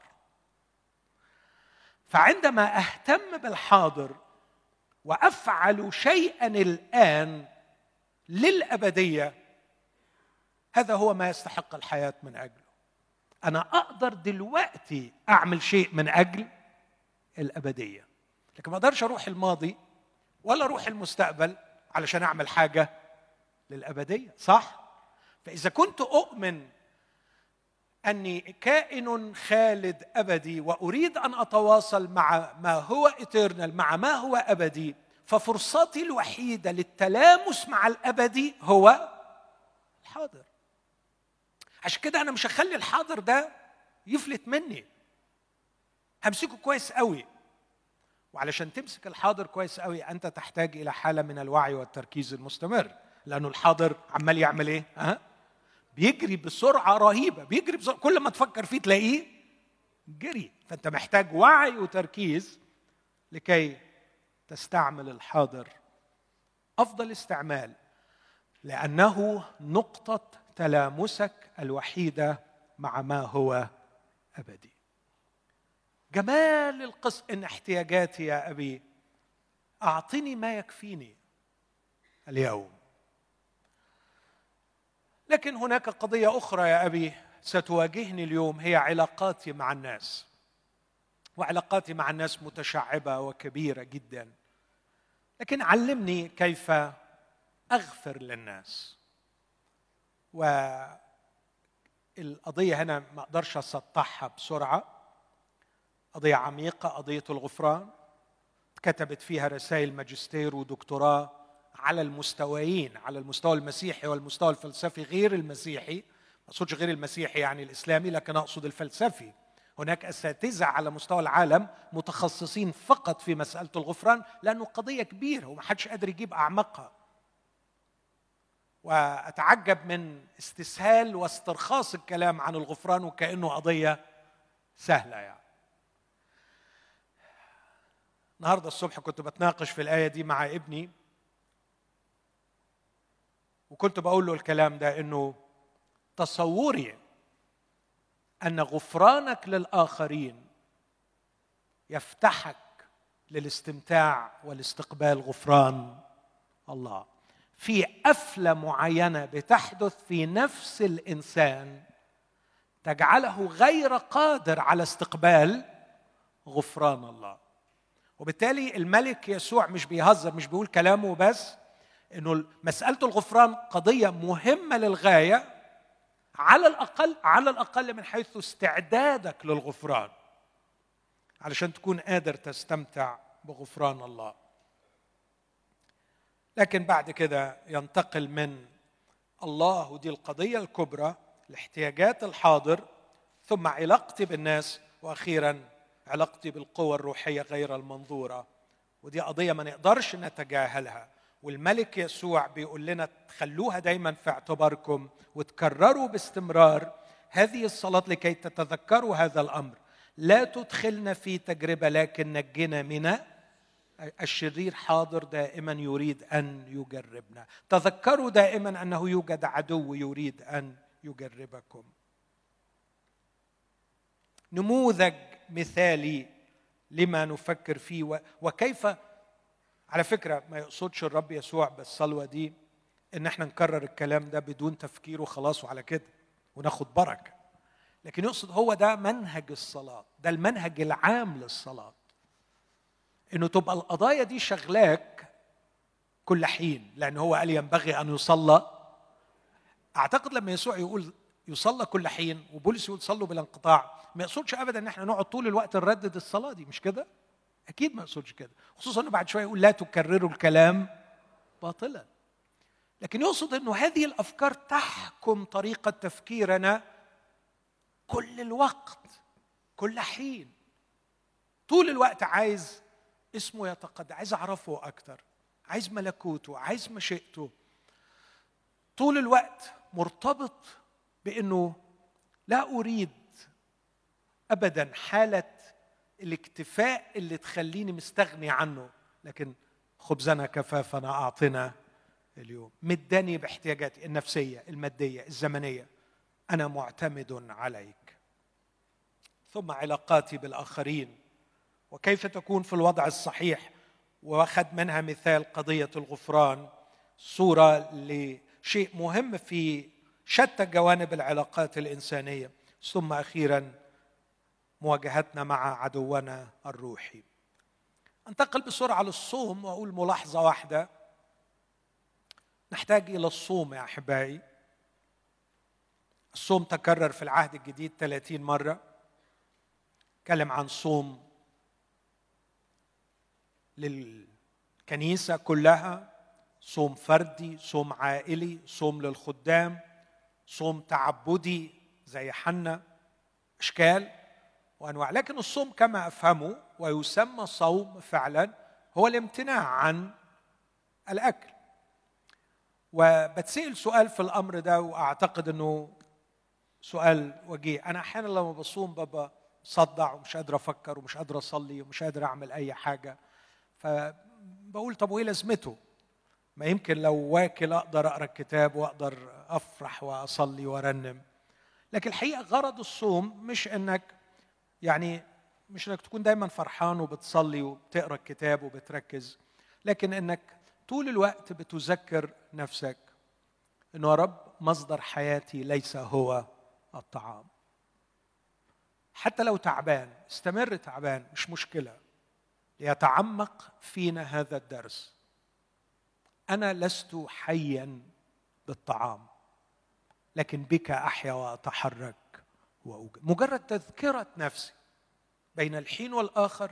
فعندما أهتم بالحاضر وأفعل شيئا الآن للأبدية هذا هو ما يستحق الحياة من أجله. أنا أقدر دلوقتي أعمل شيء من أجل الأبدية لكن ما أقدرش أروح الماضي ولا أروح المستقبل علشان أعمل حاجة للأبدية صح؟ فإذا كنت أؤمن أني كائن خالد أبدي وأريد أن أتواصل مع ما هو إيترنال مع ما هو أبدي. ففرصتي الوحيدة للتلامس مع الأبدي هو الحاضر. عشان كده أنا مش هخلي الحاضر ده يفلت مني. همسكه كويس قوي. وعلشان تمسك الحاضر كويس قوي أنت تحتاج إلى حالة من الوعي والتركيز المستمر. لأنه الحاضر عمال يعمل إيه؟ أه؟ بيجري بسرعة رهيبة. بيجري بسرعة. كل ما تفكر فيه تلاقيه جري. فأنت محتاج وعي وتركيز لكي تستعمل الحاضر. أفضل استعمال لأنه نقطة تلامسك الوحيدة مع ما هو أبدي. جمال القصة إن احتياجاتي يا أبي أعطني ما يكفيني اليوم. لكن هناك قضية أخرى يا أبي ستواجهني اليوم هي علاقاتي مع الناس. وعلاقاتي مع الناس متشعبة وكبيرة جدا. لكن علمني كيف أغفر للناس. والقضية هنا ما أقدرش أسطحها بسرعة. قضية عميقة قضية الغفران. كتبت فيها رسائل ماجستير ودكتوراه. على المستويين على المستوى المسيحي والمستوى الفلسفي غير المسيحي ما أقصدش غير المسيحي يعني الإسلامي لكن أقصد الفلسفي. هناك أساتذة على مستوى العالم متخصصين فقط في مسألة الغفران لأنه قضية كبيرة ومحدش قادر يجيب أعمقها. وأتعجب من استسهال واسترخاص الكلام عن الغفران وكأنه قضية سهلة يعني. النهارده الصبح كنت بتناقش في الآية دي مع ابني. وكنت بقول له الكلام ده إنه تصوري أن غفرانك للآخرين يفتحك للاستمتاع والاستقبال غفران الله. في قفله معينة بتحدث في نفس الإنسان تجعله غير قادر على استقبال غفران الله. وبالتالي الملك يسوع مش بيهزر مش بيقول كلامه بس إنه مسألة الغفران قضية مهمة للغاية على الأقل على الأقل من حيث استعدادك للغفران علشان تكون قادر تستمتع بغفران الله. لكن بعد كده ينتقل من الله ودي القضية الكبرى لاحتياجات الحاضر ثم علاقتي بالناس وأخيرا علاقتي بالقوى الروحية غير المنظورة ودي قضية ما نقدرش نتجاهلها. والملك يسوع بيقول لنا خلوها دايما في اعتباركم وتكرروا باستمرار هذه الصلاة لكي تتذكروا هذا الأمر. لا تدخلنا في تجربة لكن نجنا من الشرير حاضر دائما يريد أن يجربنا. تذكروا دائما أنه يوجد عدو يريد أن يجربكم. نموذج مثالي لما نفكر فيه وكيف على فكرة ما يقصدش الرب يسوع بالصلوة دي إن إحنا نكرر الكلام ده بدون تفكير وخلاص وعلى كده وناخد بركة. لكن يقصد هو ده منهج الصلاة ده المنهج العام للصلاة. إنه تبقى القضايا دي شغلاك كل حين لأن هو قال ينبغي أن يصلى. أعتقد لما يسوع يقول يصلى كل حين وبولس يقول صلوا بلا انقطاع ما يقصدش ابدا إن إحنا نقعد طول الوقت نردد الصلاة دي مش كده؟ أكيد ما يقصدش كده خصوصا إنه بعد شوية يقول لا تكرروا الكلام باطلا. لكن يقصد إنه هذه الأفكار تحكم طريقة تفكيرنا كل الوقت كل حين. طول الوقت عايز اسمه يتقدم عايز أعرفه أكتر عايز ملكوته عايز مشيئته. طول الوقت مرتبط بإنه لا أريد ابدا حالة الاكتفاء اللي تخليني مستغني عنه. لكن خبزنا كفافنا اعطنا اليوم. مداني باحتياجاتي النفسية المادية الزمنية. أنا معتمد عليك. ثم علاقاتي بالآخرين. وكيف تكون في الوضع الصحيح؟ وأخذ منها مثال قضية الغفران. صورة لشيء مهم في شتى جوانب العلاقات الإنسانية. ثم أخيرا مواجهتنا مع عدونا الروحي. أنتقل بسرعة للصوم وأقول ملاحظة واحدة. نحتاج إلى الصوم يا أحبائي. الصوم تكرر في العهد الجديد 30 مرة. تكلم عن صوم للكنيسة كلها صوم فردي صوم عائلي صوم للخدام صوم تعبدي زي حنا. إشكال؟ وأنواع. لكن الصوم كما افهمه ويسمى صوم فعلا هو الامتناع عن الأكل. وبتسأل سؤال في الأمر ده وأعتقد إنه سؤال وجيه. أنا أحيانا لما بصوم بابا صدع ومش قادر أفكر ومش قادر أصلي ومش قادر أعمل أي حاجة. فبقول طب وإيه لازمته؟ ما يمكن لو واكل أقدر أقرأ الكتاب وأقدر أفرح وأصلي وأرنم. لكن الحقيقة غرض الصوم مش إنك يعني مش إنك تكون دايما فرحان وبتصلي وبتقرأ الكتاب وبتركز لكن إنك طول الوقت بتذكر نفسك إنه يا رب مصدر حياتي ليس هو الطعام. حتى لو تعبان استمر تعبان مش مشكلة. ليتعمق فينا هذا الدرس. أنا لست حيا بالطعام لكن بك أحيا وأتحرك. مجرد تذكرة نفسي بين الحين والآخر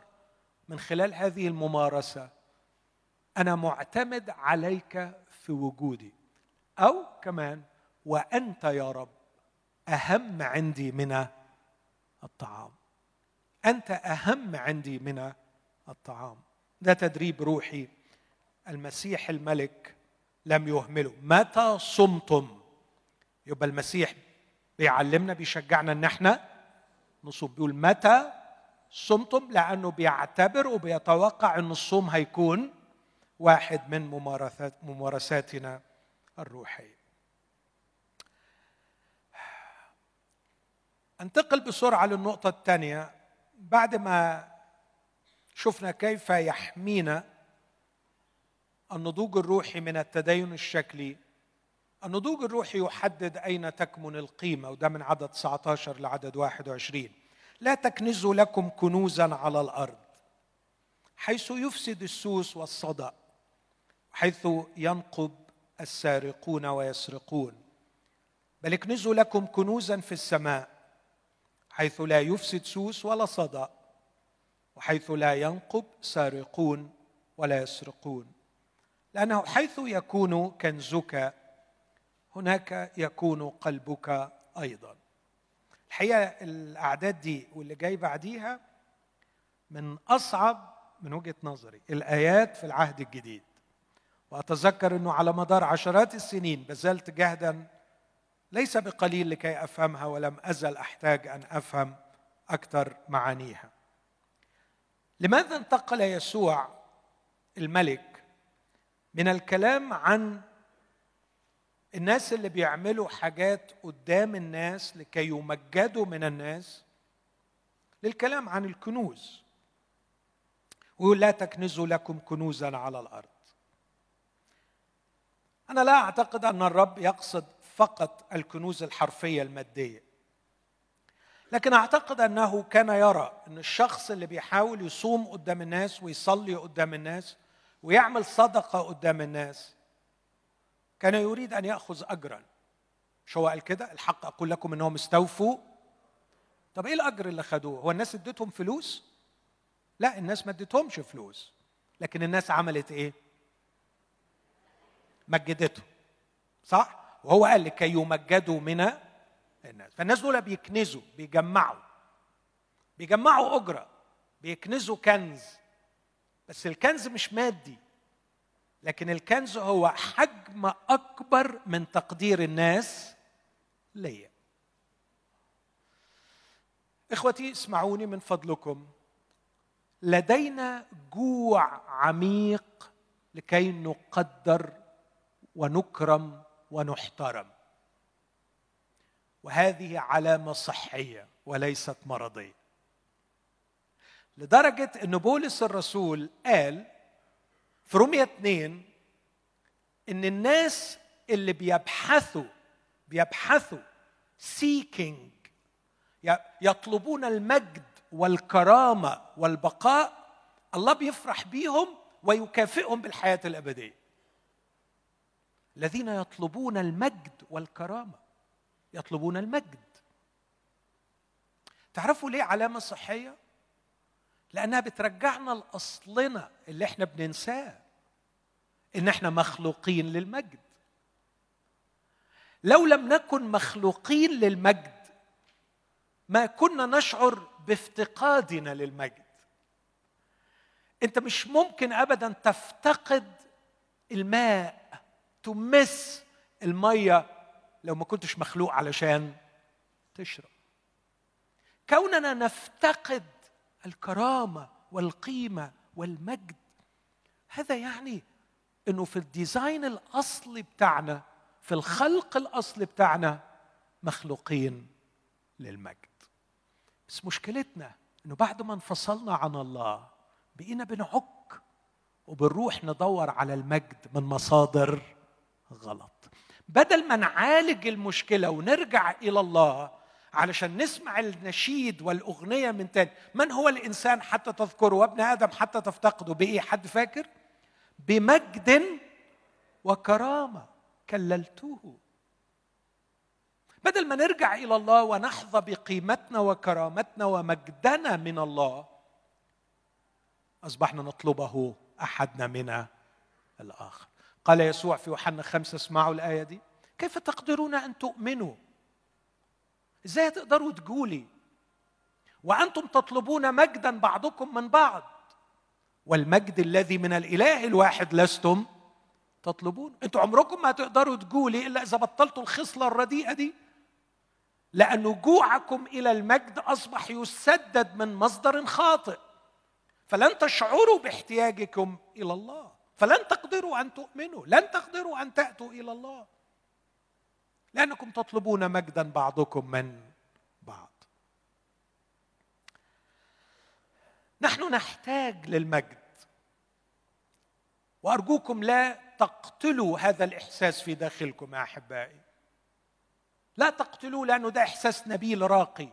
من خلال هذه الممارسة أنا معتمد عليك في وجودي. أو كمان وأنت يا رب أهم عندي من الطعام. أنت أهم عندي من الطعام. ده تدريب روحي. المسيح الملك لم يهمله. متى صمتم؟ يبقى المسيح بيعلمنا بيشجعنا إن إحنا نصوم. بيقول متى صمتم؟ لأنه بيعتبر وبيتوقع إن الصوم هيكون واحد من ممارسات ممارساتنا الروحية. انتقل بسرعة للنقطة الثانية. بعد ما شفنا كيف يحمينا النضوج الروحي من التدين الشكلي النضوج الروحي يحدد أين تكمن القيمة وده من عدد 19 لعدد 21 لا تكنزوا لكم كنوزا على الأرض حيث يفسد السوس والصدأ حيث ينقب السارقون ويسرقون. بل اكنزوا لكم كنوزا في السماء حيث لا يفسد سوس ولا صدأ وحيث لا ينقب سارقون ولا يسرقون. لأنه حيث يكون كنزك هناك يكون قلبك أيضا. الحقيقة الأعداد دي واللي جاي بعديها من أصعب من وجهة نظري الآيات في العهد الجديد. وأتذكر أنه على مدار عشرات السنين بذلت جهدا ليس بقليل لكي أفهمها ولم أزل أحتاج أن أفهم أكثر معانيها. لماذا انتقل يسوع الملك من الكلام عن الناس اللي بيعملوا حاجات قدام الناس لكي يمجدوا من الناس للكلام عن الكنوز. ويقول لا تكنزوا لكم كنوزا على الأرض. أنا لا أعتقد أن الرب يقصد فقط الكنوز الحرفية المادية. لكن أعتقد أنه كان يرى أن الشخص اللي بيحاول يصوم قدام الناس ويصلي قدام الناس ويعمل صدقة قدام الناس كان يريد أن يأخذ اجرا. مش هو قال كده؟ الحق أقول لكم إنهم استوفوا. طب إيه الأجر اللي خدوه؟ هو الناس اديتهم فلوس؟ لا الناس ما اديتهمش فلوس. لكن الناس عملت إيه؟ مجدته. صح؟ وهو قال لكي يمجدوا من الناس. فالناس دول بيكنزوا بيجمعوا. بيجمعوا أجرة. بيكنزوا كنز. بس الكنز مش مادي. لكن الكنز هو حجم أكبر من تقدير الناس ليا. إخوتي اسمعوني من فضلكم. لدينا جوع عميق لكي نقدر ونكرم ونحترم. وهذه علامة صحية وليست مرضية. لدرجة إن بولس الرسول قال في رومية 2 إن الناس اللي بيبحثوا بيبحثوا seeking يطلبون المجد والكرامة والبقاء الله بيفرح بيهم ويكافئهم بالحياة الأبدية. الذين يطلبون المجد والكرامة يطلبون المجد. تعرفوا ليه علامة صحية؟ لأنها بترجعنا لأصلنا اللي إحنا بننساه. إن إحنا مخلوقين للمجد. لو لم نكن مخلوقين للمجد ما كنا نشعر بافتقادنا للمجد. أنت مش ممكن ابدا تفتقد الماء تمس المية لو ما كنتش مخلوق علشان تشرب. كوننا نفتقد الكرامة والقيمة والمجد هذا يعني إنه في الديزاين الأصلي بتاعنا في الخلق الأصلي بتاعنا مخلوقين للمجد. بس مشكلتنا إنه بعد ما انفصلنا عن الله بقينا بنعك وبنروح ندور على المجد من مصادر غلط. بدل ما نعالج المشكلة ونرجع إلى الله علشان نسمع النشيد والأغنية من تاني من هو الإنسان حتى تذكره؟ وابن آدم حتى تفتقده؟ بإيه؟ حد فاكر؟ بمجد وكرامة كللته بدل ما نرجع إلى الله ونحظى بقيمتنا وكرامتنا ومجدنا من الله أصبحنا نطلبه أحدنا من الآخر. قال يسوع في يوحنا خمسة اسمعوا الآية دي. كيف تقدرون أن تؤمنوا؟ إزاي تقدروا تقولي؟ وأنتم تطلبون مجدا بعضكم من بعض. والمجد الذي من الإله الواحد لستم تطلبون. أنتوا عمركم ما هتقدروا تقولي إلا إذا بطلتوا الخصلة الرديئة دي. لأن جوعكم إلى المجد أصبح يسدد من مصدر خاطئ. فلن تشعروا باحتياجكم إلى الله. فلن تقدروا أن تؤمنوا. لن تقدروا أن تأتوا إلى الله. لأنكم تطلبون مجدا بعضكم من بعض. نحن نحتاج للمجد. وأرجوكم لا تقتلوا هذا الإحساس في داخلكم يا أحبائي. لا تقتلوه لأنه ده إحساس نبيل راقي.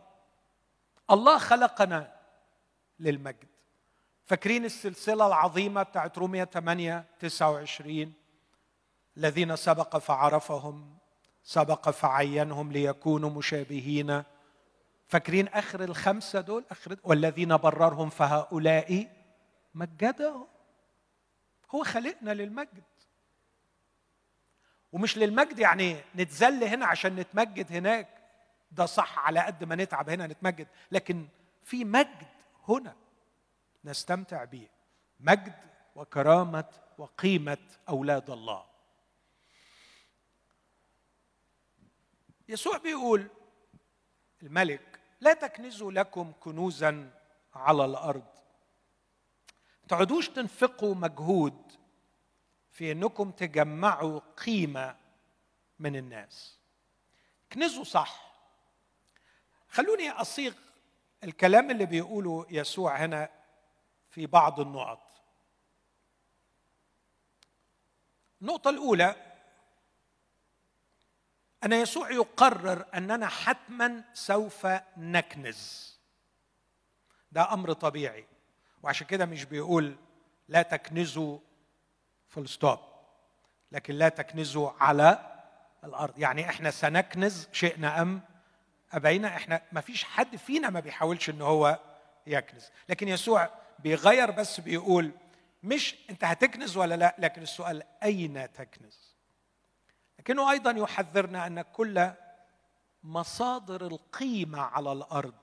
الله خلقنا للمجد. فاكرين السلسلة العظيمة بتاعت رومية 8 29 الذين سبق فعرفهم سبق فعينهم ليكونوا مشابهين. فاكرين آخر الخمسة دول؟ آخر والذين بررهم فهؤلاء مجدهم هو خلقنا للمجد. ومش للمجد يعني نتذل هنا عشان نتمجد هناك. ده صح على قد ما نتعب هنا نتمجد. لكن في مجد هنا نستمتع به مجد وكرامة وقيمة أولاد الله. يسوع بيقول الملك لا تكنزوا لكم كنوزا على الأرض. تعودوش تنفقوا مجهود في أنكم تجمعوا قيمة من الناس. كنزوا صح. خلوني أصيغ الكلام اللي بيقوله يسوع هنا في بعض النقط. النقطة الأولى أن يسوع يقرر أننا حتما سوف نكنز. ده أمر طبيعي وعشان كده مش بيقول لا تكنزوا full stop لكن لا تكنزوا على الأرض. يعني إحنا سنكنز شئنا أم أبينا؟ إحنا ما فيش حد فينا ما بيحاولش إن هو يكنز. لكن يسوع بيغير بس بيقول مش أنت هتكنز ولا لا لكن السؤال أين تكنز؟ لكنه أيضا يحذرنا أن كل مصادر القيمة على الأرض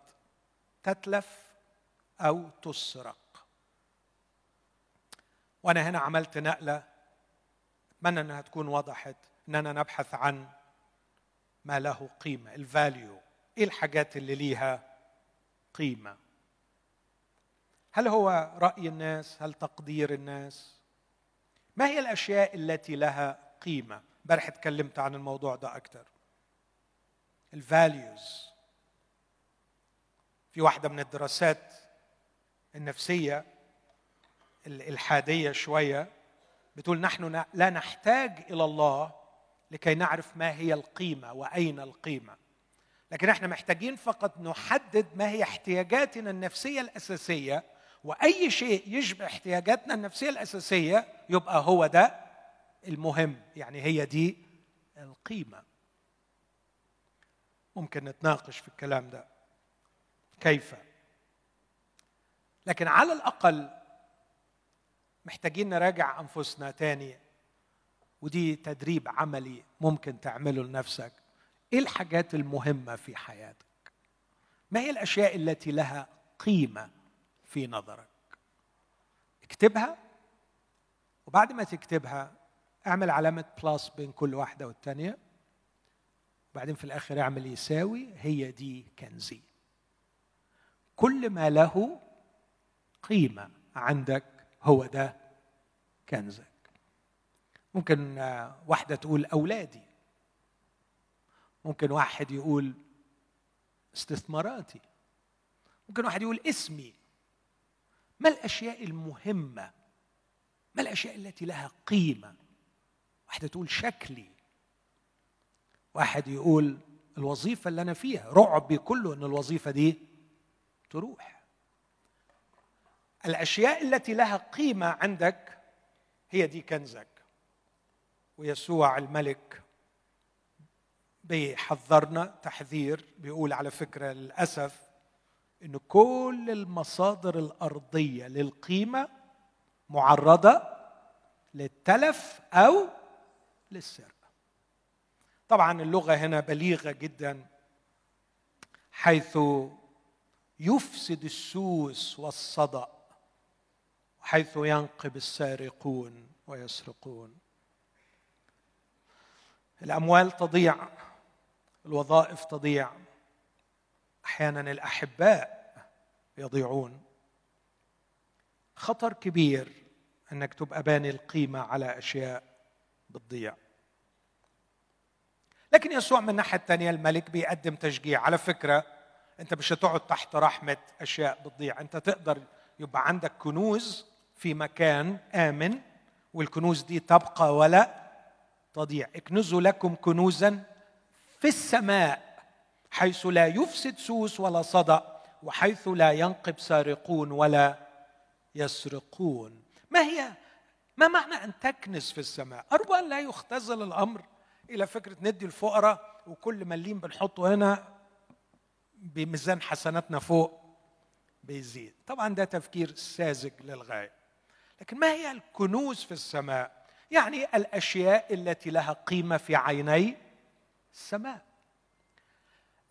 تتلف أو تسرق. وأنا هنا عملت نقلة أتمنى أنها تكون وضحت أننا نبحث عن ما له قيمة الفاليو إيه الحاجات اللي ليها قيمة؟ هل هو رأي الناس؟ هل تقدير الناس؟ ما هي الأشياء التي لها قيمة؟ امبارح اتكلمت عن الموضوع ده أكثر الفاليوز في واحدة من الدراسات النفسية الالحاديه شوية بتقول نحن لا نحتاج إلى الله لكي نعرف ما هي القيمة وأين القيمة. لكن إحنا محتاجين فقط نحدد ما هي احتياجاتنا النفسية الأساسية وأي شيء يشبه احتياجاتنا النفسية الأساسية يبقى هو ده المهم يعني هي دي القيمة. ممكن نتناقش في الكلام ده. كيف؟ لكن على الأقل محتاجين نراجع أنفسنا تاني ودي تدريب عملي ممكن تعمله لنفسك. إيه الحاجات المهمة في حياتك؟ ما هي الأشياء التي لها قيمة في نظرك؟ اكتبها وبعد ما تكتبها أعمل علامة بلس بين كل واحدة والثانيه وبعدين في الآخر أعمل يساوي هي دي كنزي كل ما له قيمة عندك هو ده كنزك ممكن واحدة تقول أولادي. ممكن واحد يقول استثماراتي. ممكن واحد يقول اسمي. ما الأشياء المهمة؟ ما الأشياء التي لها قيمة؟ واحدة تقول شكلي. واحد يقول الوظيفة اللي أنا فيها رعبي كله إن الوظيفة دي تروح. الأشياء التي لها قيمة عندك هي دي كنزك. ويسوع الملك بيحذرنا تحذير بيقول على فكرة للأسف إن كل المصادر الأرضية للقيمة معرضة للتلف أو للسرقة. طبعا اللغة هنا بليغة جدا حيث يفسد السوس والصدأ حيث ينقب السارقون ويسرقون. الأموال تضيع الوظائف تضيع أحيانا الأحباء يضيعون. خطر كبير أنك تبقى باني القيمة على أشياء. بتضيع. لكن يسوع من الناحيه الثانية الملك بيقدم تشجيع. على فكرة أنت مش هتقعد تحت رحمة أشياء بتضيع. أنت تقدر يبقى عندك كنوز في مكان آمن والكنوز دي تبقى ولا تضيع. اكنزوا لكم كنوزا في السماء حيث لا يفسد سوس ولا صدأ وحيث لا ينقب سارقون ولا يسرقون. ما هي ما معنى أن تكنس في السماء؟ أرجو أن لا يختزل الأمر إلى فكرة ندي الفقراء وكل مليم بنحطه هنا بميزان حسناتنا فوق بيزيد. طبعا ده تفكير ساذج للغاية. لكن ما هي الكنوز في السماء؟ يعني الأشياء التي لها قيمة في عيني السماء.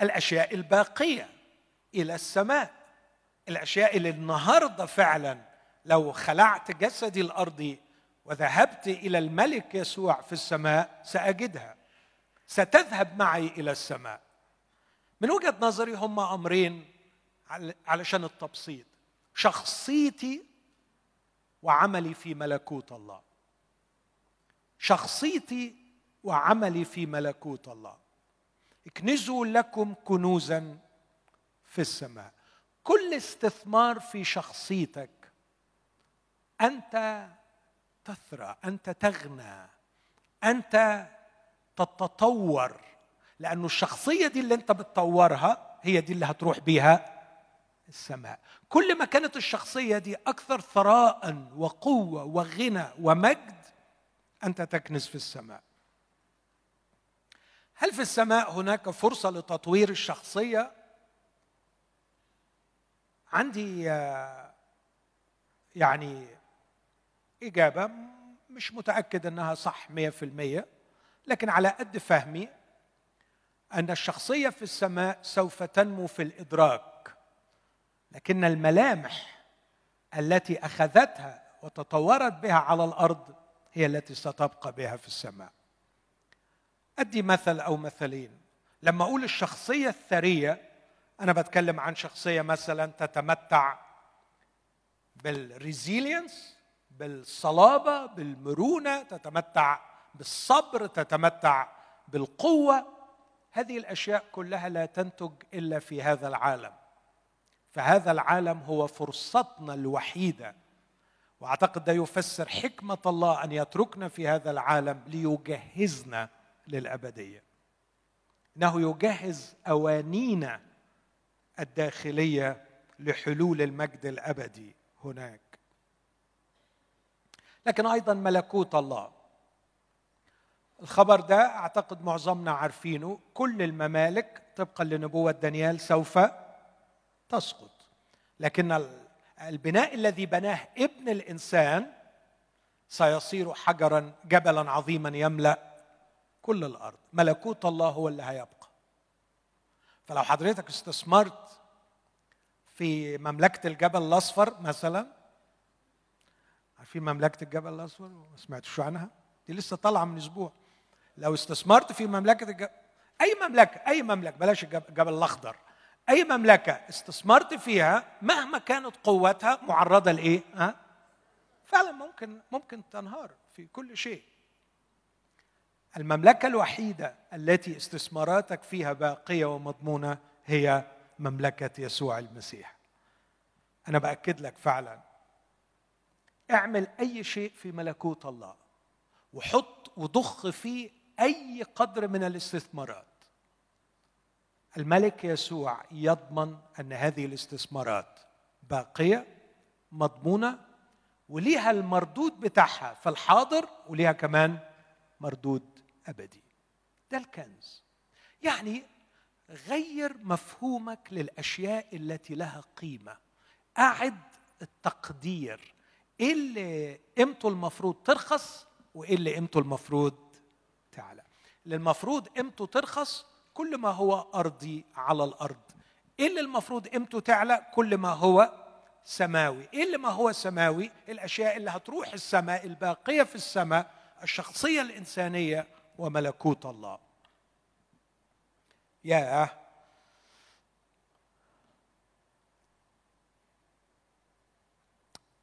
الأشياء الباقية إلى السماء. الأشياء اللي النهارده فعلا لو خلعت جسدي الأرضي وذهبت إلى الملك يسوع في السماء سأجدها. ستذهب معي إلى السماء. من وجهة نظري هم أمرين علشان التبسيط. شخصيتي وعملي في ملكوت الله. شخصيتي وعملي في ملكوت الله. اكنزوا لكم كنوزا في السماء. كل استثمار في شخصيتك أنت تثرى أنت تغنى أنت تتطور لأن الشخصية دي اللي أنت بتطورها هي دي اللي هتروح بيها السماء كل ما كانت الشخصية دي أكثر ثراء وقوة وغنى ومجد أنت تكنز في السماء هل في السماء هناك فرصة لتطوير الشخصية؟ عندي آه، يعني إجابة مش متأكد أنها صح 100% لكن على قد فهمي أن الشخصية في السماء سوف تنمو في الإدراك لكن الملامح التي أخذتها وتطورت بها على الأرض هي التي ستبقى بها في السماء. أدي مثل أو مثلين. لما أقول الشخصية الثرية أنا بتكلم عن شخصية مثلا تتمتع بالريزيلينس بالصلابة بالمرونة تتمتع بالصبر تتمتع بالقوة. هذه الأشياء كلها لا تنتج إلا في هذا العالم. فهذا العالم هو فرصتنا الوحيدة. وأعتقد ده يفسر حكمة الله أن يتركنا في هذا العالم ليجهزنا للأبدية. إنه يجهز أوانينا الداخلية لحلول المجد الأبدي هناك. لكن أيضا ملكوت الله. الخبر ده أعتقد معظمنا عارفينه. كل الممالك طبقا لنبوة دانيال سوف تسقط. لكن البناء الذي بناه ابن الإنسان سيصير حجرا جبلا عظيما يملأ كل الأرض. ملكوت الله هو اللي هيبقى. فلو حضرتك استثمرت في مملكة الجبل الأصفر مثلا عارفين مملكة الجبل الاصفر ما سمعتوش عنها دي لسه طالعة من أسبوع لو استثمرت في مملكة الجبل أي مملكة أي مملكة بلاش الجبل الأخضر أي مملكة استثمرت فيها مهما كانت قوتها معرضة لإيه؟ ها؟ فعلا ممكن ممكن تنهار في كل شيء. المملكة الوحيدة التي استثماراتك فيها باقية ومضمونة هي مملكة يسوع المسيح. أنا بأكد لك فعلا اعمل أي شيء في ملكوت الله. وحط وضخ فيه أي قدر من الاستثمارات. الملك يسوع يضمن أن هذه الاستثمارات باقية مضمونة وليها المردود بتاعها في الحاضر وليها كمان مردود أبدي. ده الكنز. يعني غير مفهومك للأشياء التي لها قيمة. أعد التقدير إيه اللي قيمته المفروض ترخص وإيه اللي قيمته المفروض تعالى اللي المفروض قيمته ترخص كل ما هو أرضي على الأرض. إيه اللي المفروض قيمته تعلى؟ كل ما هو سماوي. إيه اللي ما هو سماوي؟ الأشياء اللي هتروح السماء الباقية في السماء الشخصية الإنسانية وملكوت الله. يا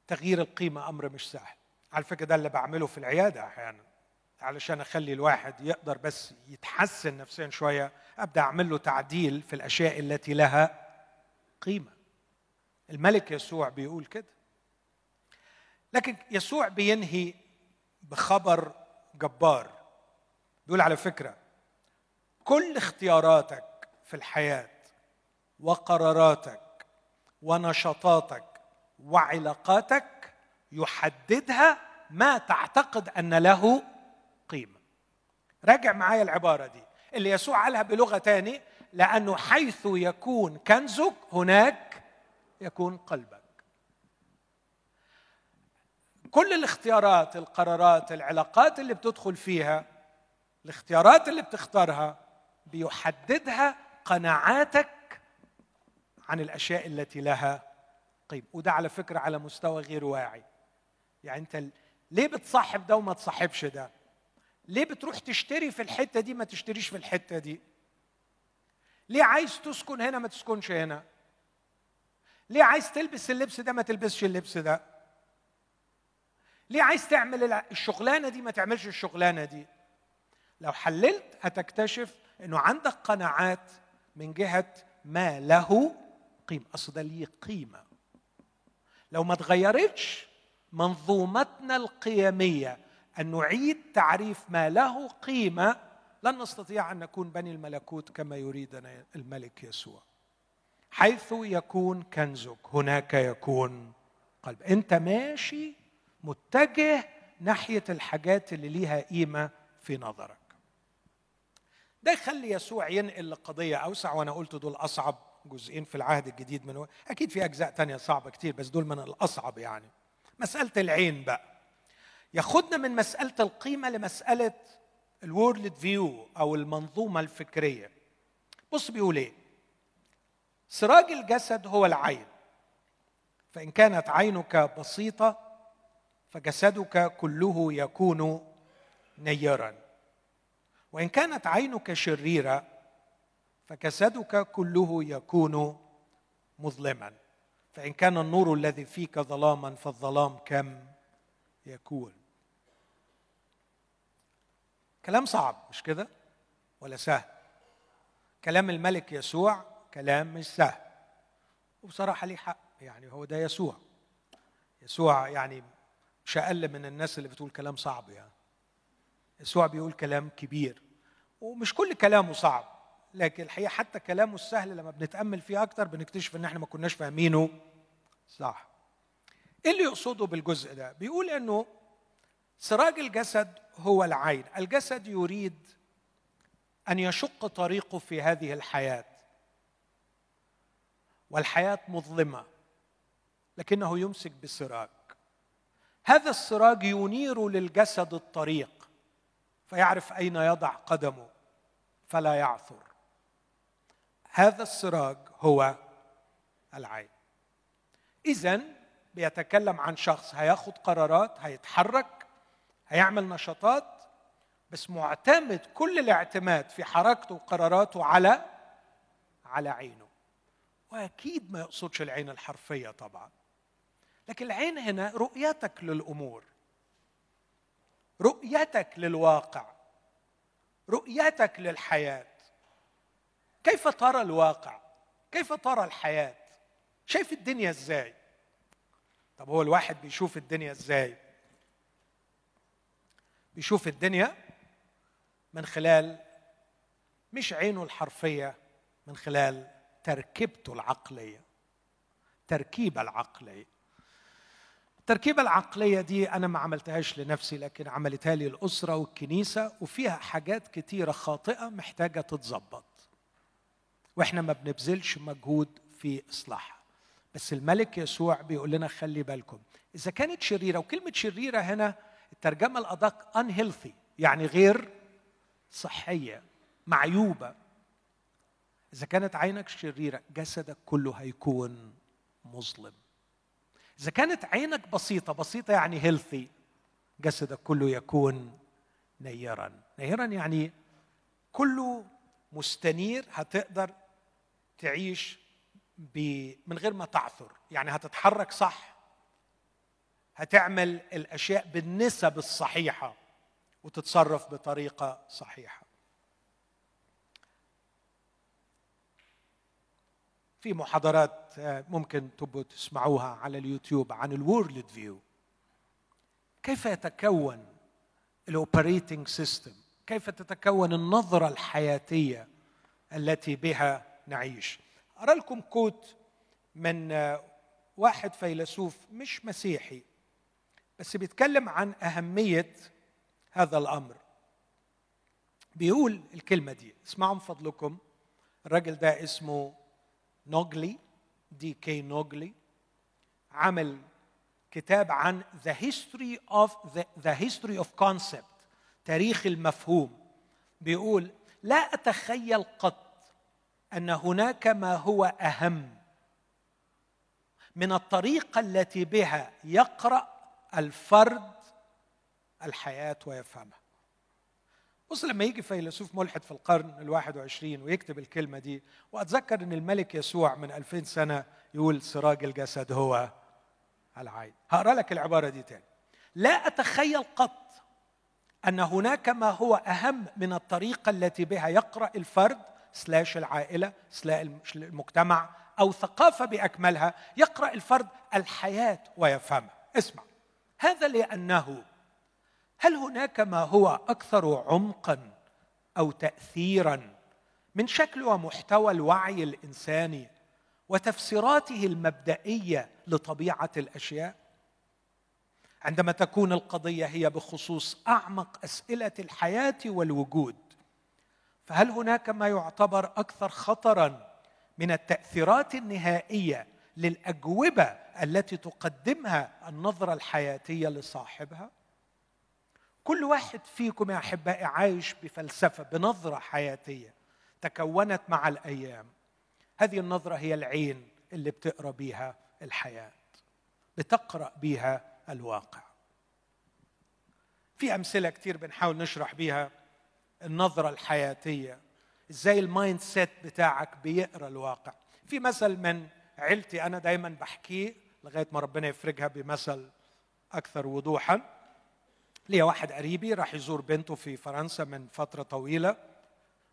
تغيير القيمة أمر مش سهل. على فكرة ده اللي بعمله في العيادة أحيانا علشان أخلي الواحد يقدر بس يتحسن نفسيا شوية أبدأ أعمل له تعديل في الأشياء التي لها قيمة. الملك يسوع بيقول كده. لكن يسوع بينهي بخبر جبار. بيقول على فكرة كل اختياراتك في الحياة وقراراتك ونشاطاتك وعلاقاتك يحددها ما تعتقد أن له قيمة. راجع معايا العبارة دي. اللي يسوع قالها بلغة تاني لأنه حيث يكون كنزك هناك يكون قلبك. كل الاختيارات القرارات العلاقات اللي بتدخل فيها الاختيارات اللي بتختارها بيحددها قناعاتك عن الأشياء التي لها قيمه وده على فكرة على مستوى غير واعي. يعني أنت ليه بتصاحب ده وما تصاحبش ده؟ ليه بتروح تشتري في الحتة دي ما تشتريش في الحتة دي؟ ليه عايز تسكن هنا ما تسكنش هنا؟ ليه عايز تلبس اللبس ده ما تلبسش اللبس ده؟ ليه عايز تعمل الشغلانة دي ما تعملش الشغلانة دي؟ لو حللت هتكتشف إنه عندك قناعات من جهة ما له قيمة. أصل ده ليه قيمة. لو ما تغيرتش منظومتنا القيمية أن نعيد تعريف ما له قيمة لن نستطيع أن نكون بني الملكوت كما يريدنا الملك يسوع. حيث يكون كنزك هناك يكون قلب. أنت ماشي متجه ناحية الحاجات اللي ليها قيمة في نظرك. ده يخلي يسوع ينقل لقضية أوسع وأنا قلت دول أصعب جزئين في العهد الجديد من أكيد في أجزاء تانية صعبة كتير بس دول من الأصعب يعني. مسألة العين بقى. ياخدنا من مسألة القيمة لمسألة الورلد فيو أو المنظومة الفكرية. بص بيقول إيه؟ سراج الجسد هو العين. فإن كانت عينك بسيطة فجسدك كله يكون نيرا. وإن كانت عينك شريرة فجسدك كله يكون مظلما. فإن كان النور الذي فيك ظلاما فالظلام كم يكون. كلام صعب مش كده؟ ولا سهل. كلام الملك يسوع كلام مش سهل. وبصراحة ليه حق يعني هو ده يسوع. يسوع يعني مش أقل من الناس اللي بتقول كلام صعب يعني. يسوع بيقول كلام كبير. ومش كل كلامه صعب. لكن الحقيقة حتى كلامه السهل لما بنتأمل فيه أكتر بنكتشف إن إحنا ما كناش فاهمينه. صح. إيه اللي يقصده بالجزء ده؟ بيقول إنه سراج الجسد هو العين. الجسد يريد أن يشق طريقه في هذه الحياة. والحياة مظلمة لكنه يمسك بسراج. هذا السراج ينير للجسد الطريق فيعرف أين يضع قدمه فلا يعثر. هذا السراج هو العين. اذا بيتكلم عن شخص هياخد قرارات هيتحرك هيعمل نشاطات بس معتمد كل الاعتماد في حركته وقراراته على على عينه. وأكيد ما يقصدش العين الحرفية طبعا. لكن العين هنا رؤيتك للأمور. رؤيتك للواقع. رؤيتك للحياة. كيف ترى الواقع؟ كيف ترى الحياة؟ شايف الدنيا إزاي؟ طب هو الواحد بيشوف الدنيا إزاي؟ بيشوف الدنيا من خلال مش عينه الحرفية من خلال تركيبته العقلية تركيبة العقلية. التركيبة العقلية دي أنا ما عملتهاش لنفسي لكن عملتها لي الأسرة والكنيسة وفيها حاجات كتيرة خاطئة محتاجة تتظبط. وإحنا ما بنبذلش مجهود في إصلاحها. بس الملك يسوع بيقول لنا خلي بالكم. إذا كانت شريرة وكلمة شريرة هنا الترجمة الأدق unhealthy يعني غير صحية معيوبة. إذا كانت عينك شريرة جسدك كله هيكون مظلم. إذا كانت عينك بسيطة بسيطة يعني هيلثي جسدك كله يكون نيرا. نيرا يعني كله مستنير هتقدر تعيش من غير ما تعثر. يعني هتتحرك صح هتعمل الأشياء بالنسب الصحيحة وتتصرف بطريقة صحيحة. في محاضرات ممكن تبقوا تسمعوها على اليوتيوب عن الورلد فيو كيف يتكون ال operating system كيف تتكون النظرة الحياتية التي بها نعيش. أقرا لكم quote من واحد فيلسوف مش مسيحي بس بيتكلم عن أهمية هذا الأمر. بيقول الكلمة دي اسمعوا من فضلكم. الراجل ده اسمه نوغلي دي كي نوغلي. عمل كتاب عن history of the, the history of concept تاريخ المفهوم. بيقول لا أتخيل قط أن هناك ما هو أهم من الطريقة التي بها يقرأ الفرد الحياة ويفهمها. بص لما يجي فيلسوف ملحد في القرن الواحد وعشرين ويكتب الكلمة دي وأتذكر أن الملك يسوع من ألفين سنة يقول سراج الجسد هو العين. هقرأ لك العبارة دي تاني. لا أتخيل قط أن هناك ما هو أهم من الطريقة التي بها يقرأ الفرد سلاش العائلة سلاش المجتمع أو ثقافة بأكملها يقرأ الفرد الحياة ويفهمها. اسمع. هذا لأنه هل هناك ما هو أكثر عمقا أو تاثيرا من شكل ومحتوى الوعي الإنساني وتفسيراته المبدئية لطبيعة الأشياء؟ عندما تكون القضية هي بخصوص أعمق أسئلة الحياة والوجود فهل هناك ما يعتبر أكثر خطرا من التأثيرات النهائية للأجوبة التي تقدمها النظرة الحياتية لصاحبها؟ كل واحد فيكم يا أحبائي عايش بفلسفة بنظرة حياتية تكونت مع الأيام. هذه النظرة هي العين اللي بتقرأ بيها الحياة بتقرأ بيها الواقع. في أمثلة كتير بنحاول نشرح بيها. النظرة الحياتية. إزاي ال mindset بتاعك بيقرأ الواقع. في مثل من عيلتي أنا دايما بحكيه لغاية ما ربنا يفرجها بمثل أكثر وضوحا. ليا واحد قريبي راح يزور بنته في فرنسا من فترة طويلة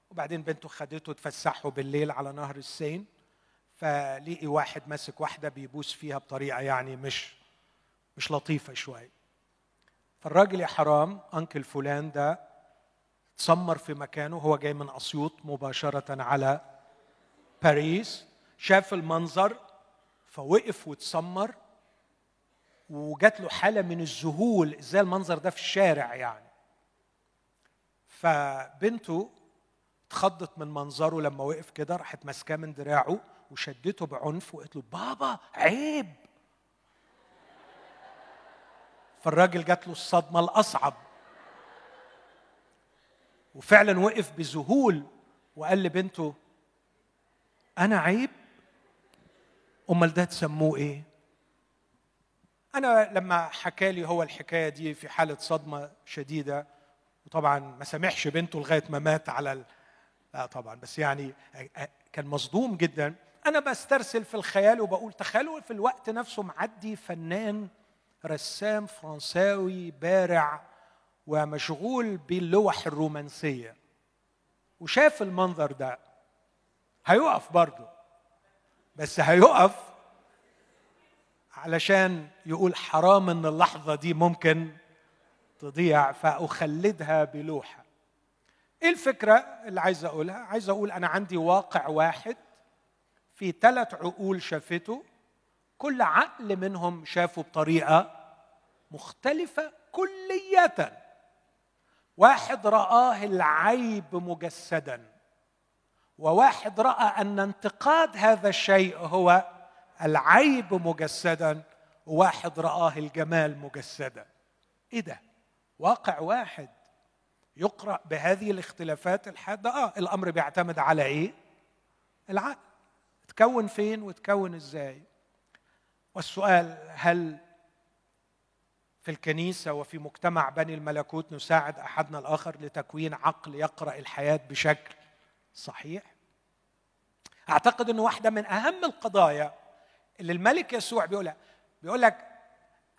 وبعدين بنته خدته تفسحه بالليل على نهر السين. فلقي واحد ماسك واحدة بيبوس فيها بطريقة يعني مش مش لطيفة شوية. فالراجل يا حرام أنكل فلان ده تسمر في مكانه هو جاي من أسيوط مباشرة على باريس شاف المنظر فوقف وتسمر وجات له حالة من الذهول إزاي المنظر ده في الشارع يعني. فبنته اتخضت من منظره لما وقف كده راحت ماسكاه من دراعه وشدته بعنف وقالت له بابا عيب. فالراجل جات له الصدمة الأصعب. وفعلا وقف بذهول وقال لبنته أنا عيب؟ أمال ده تسموه إيه؟ أنا لما حكى لي هو الحكاية دي في حالة صدمة شديدة وطبعا ما سامحش بنته لغاية ما مات على ال... لا طبعا بس يعني كان مصدوم جدا. أنا بسترسل في الخيال وبقول تخيلوا في الوقت نفسه معدي فنان رسام فرنساوي بارع ومشغول باللوح الرومانسية. وشاف المنظر ده. هيقف برضه. بس هيقف علشان يقول حرام إن اللحظة دي ممكن تضيع فأخلدها بلوحة. إيه الفكرة اللي عايز أقولها؟ عايز أقول أنا عندي واقع واحد في ثلاث عقول شافته. كل عقل منهم شافه بطريقة مختلفة كليه واحد رآه العيب مجسدا وواحد رأى أن انتقاد هذا الشيء هو العيب مجسدا وواحد رآه الجمال مجسدا. إيه ده؟ واقع واحد يقرأ بهذه الاختلافات الحادة؟ آه الأمر بيعتمد على إيه؟ العقل. تكون فين وتكون إزاي؟ والسؤال هل في الكنيسة وفي مجتمع بني الملكوت نساعد أحدنا الآخر لتكوين عقل يقرأ الحياة بشكل صحيح. أعتقد أنه واحدة من أهم القضايا اللي الملك يسوع بيقولها بيقول لك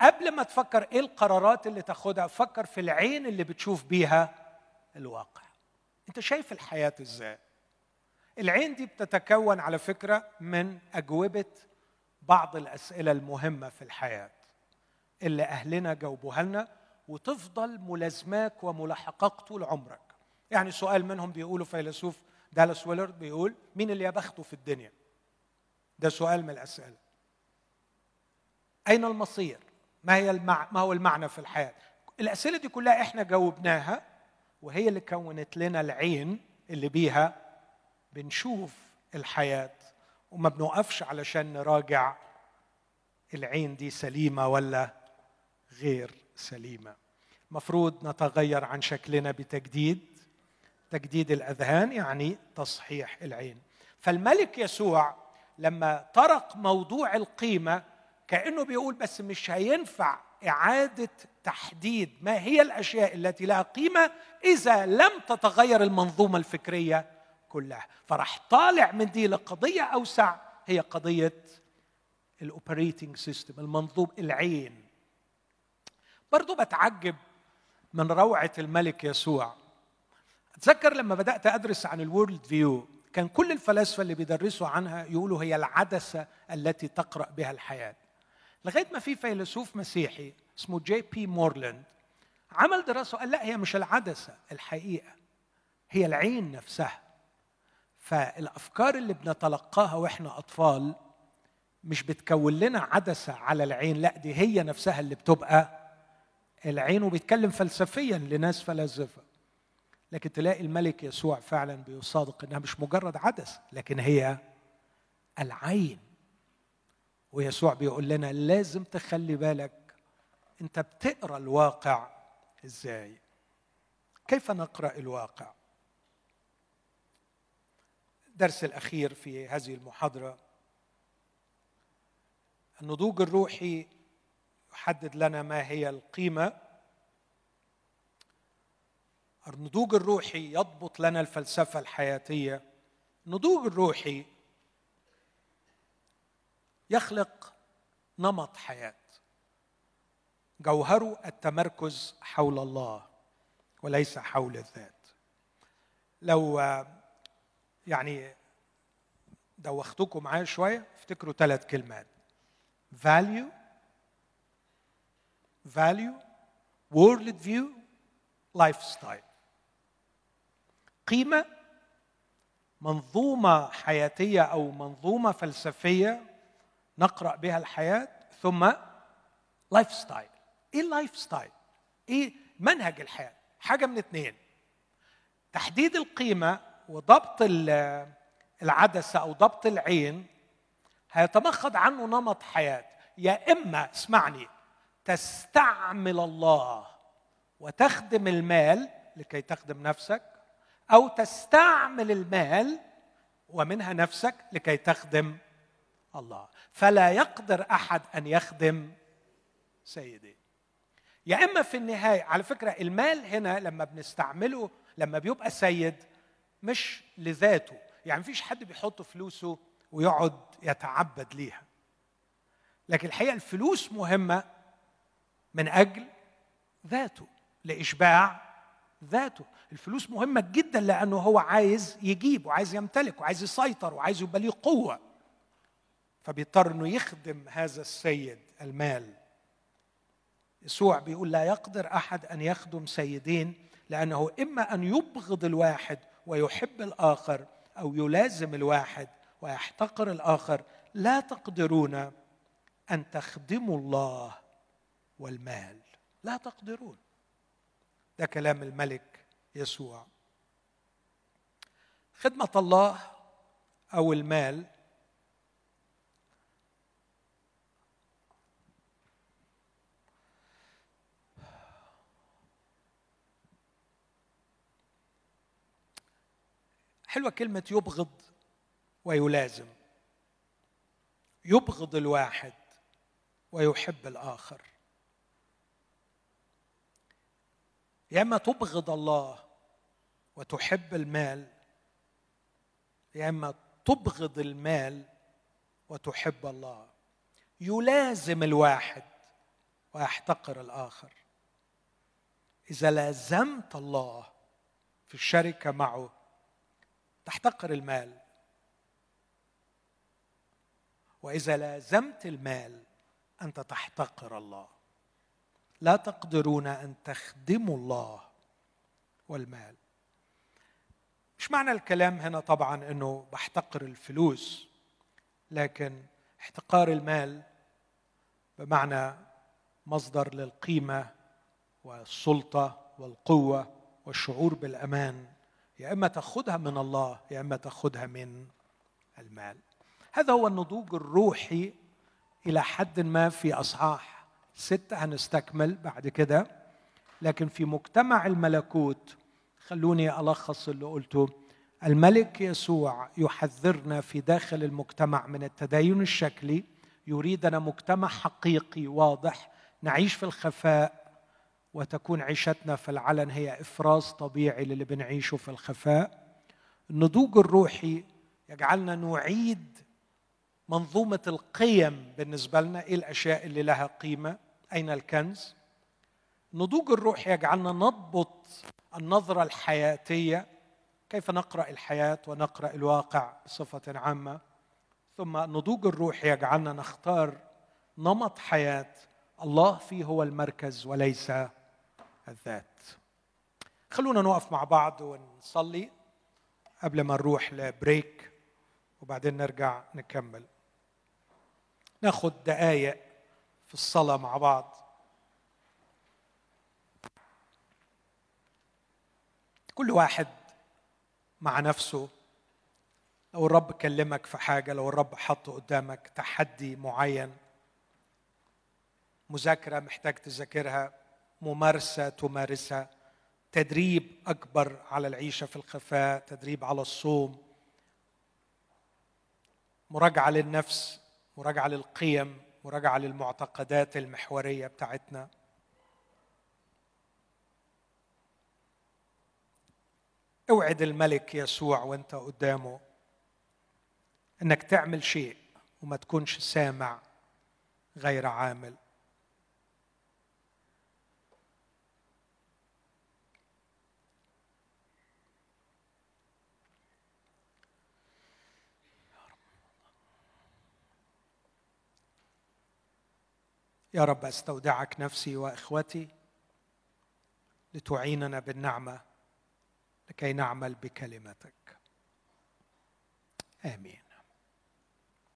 قبل ما تفكر إيه القرارات اللي تاخدها فكر في العين اللي بتشوف بيها الواقع. أنت شايف الحياة إزاي؟ العين دي بتتكون على فكرة من أجوبة بعض الأسئلة المهمة في الحياة. اللي أهلنا جاوبوها لنا وتفضل ملازماك وملاحقاك طول عمرك. يعني سؤال منهم بيقولوا فيلسوف دالاس ويلرد بيقول مين اللي يا بخته في الدنيا؟ ده سؤال من الأسئلة. أين المصير؟ ما هي المع... ما هو المعنى في الحياة؟ الأسئلة دي كلها إحنا جاوبناها وهي اللي كونت لنا العين اللي بيها بنشوف الحياة. وما بنوقفش علشان نراجع العين دي سليمة ولا غير سليمة. مفروض نتغير عن شكلنا بتجديد. تجديد الأذهان يعني تصحيح العين. فالملك يسوع لما طرق موضوع القيمة كأنه بيقول بس مش هينفع إعادة تحديد ما هي الأشياء التي لها قيمة إذا لم تتغير المنظومة الفكرية كلها. فراح طالع من دي لقضية أوسع هي قضية ال operating system المنظوم العين. برضو بتعجب من روعة الملك يسوع. أتذكر لما بدأت أدرس عن ال worldview كان كل الفلاسفة اللي بيدرسوا عنها يقولوا هي العدسة التي تقرأ بها الحياة. لغاية ما في فيلسوف مسيحي اسمه جي بي مورلاند عمل دراسة قال لا هي مش العدسة الحقيقة هي العين نفسها. فالأفكار اللي بنتلقاها وإحنا أطفال مش بتكون لنا عدسة على العين لا دي هي نفسها اللي بتبقى العين وبيتكلم فلسفيا لناس فلاسفة. لكن تلاقي الملك يسوع فعلا بيصادق إنها مش مجرد عدسه لكن هي العين. ويسوع بيقول لنا لازم تخلي بالك أنت بتقرأ الواقع إزاي. كيف نقرأ الواقع؟ الدرس الأخير في هذه المحاضرة. النضوج الروحي يحدد لنا ما هي القيمة. النضوج الروحي يضبط لنا الفلسفة الحياتية. النضوج الروحي يخلق نمط حياة. جوهره التمركز حول الله وليس حول الذات. لو يعني دوختكم معايا شوية افتكروا ثلاث كلمات. value value world view lifestyle. قيمة منظومة حياتية أو منظومة فلسفية نقرأ بها الحياة ثم lifestyle إيه ال lifestyle إيه منهج الحياة؟ حاجة من اثنين تحديد القيمة وضبط العدسة أو ضبط العين هيتمخض عنه نمط حياة. يا إما اسمعني تستعمل الله وتخدم المال لكي تخدم نفسك أو تستعمل المال ومنها نفسك لكي تخدم الله. فلا يقدر أحد أن يخدم سيدي. يا إما في النهاية على فكرة المال هنا لما بنستعمله لما بيبقى سيد مش لذاته. يعني مفيش حد بيحط فلوسه ويقعد يتعبد ليها. لكن الحقيقة الفلوس مهمة من أجل ذاته لإشباع ذاته. الفلوس مهمة جدا لأنه هو عايز يجيب وعايز يمتلك وعايز يسيطر وعايز يبقى ليه قوة. فبيضطر إنه يخدم هذا السيد المال. يسوع بيقول لا يقدر أحد أن يخدم سيدين لأنه إما أن يبغض الواحد ويحب الآخر أو يلازم الواحد ويحتقر الآخر. لا تقدرون أن تخدموا الله والمال. لا تقدرون. ده كلام الملك يسوع. خدمة الله أو المال حلوة كلمة يبغض ويلازم. يبغض الواحد ويحب الآخر. يا إما تبغض الله وتحب المال يا إما تبغض المال وتحب الله. يلازم الواحد ويحتقر الآخر. إذا لازمت الله في الشركة معه تحتقر المال. وإذا لازمت المال أنت تحتقر الله. لا تقدرون أن تخدموا الله والمال. مش معنى الكلام هنا طبعا إنه بحتقر الفلوس لكن احتقار المال بمعنى مصدر للقيمة والسلطة والقوة والشعور بالأمان. يا إما تأخذها من الله يا إما تأخذها من المال. هذا هو النضوج الروحي إلى حد ما في أصحاح ستة هنستكمل بعد كده. لكن في مجتمع الملكوت خلوني ألخص اللي قلته. الملك يسوع يحذرنا في داخل المجتمع من التدين الشكلي. يريدنا مجتمع حقيقي واضح. نعيش في الخفاء وتكون عيشتنا في العلن هي إفراز طبيعي للي بنعيشه في الخفاء. النضوج الروحي يجعلنا نعيد منظومة القيم بالنسبة لنا إيه الأشياء اللي لها قيمة؟ أين الكنز؟ نضوج الروح يجعلنا نضبط النظرة الحياتية كيف نقرأ الحياة ونقرأ الواقع بصفة عامة. ثم نضوج الروح يجعلنا نختار نمط حياة الله فيه هو المركز وليس الذات. خلونا نقف مع بعض ونصلي قبل ما نروح لبريك وبعدين نرجع نكمل. ناخد دقايق في الصلاة مع بعض. كل واحد مع نفسه. لو الرب كلمك في حاجة لو الرب حط قدامك تحدي معين مذاكرة محتاج تذاكرها ممارسة تمارسها تدريب أكبر على العيشة في الخفاء تدريب على الصوم مراجعة للنفس مراجعة للقيم مراجعة للمعتقدات المحورية بتاعتنا. اوعد الملك يسوع وانت قدامه انك تعمل شيء وما تكونش سامع غير عامل. يا رب أستودعك نفسي وإخوتي لتعيننا بالنعمة لكي نعمل بكلمتك. آمين.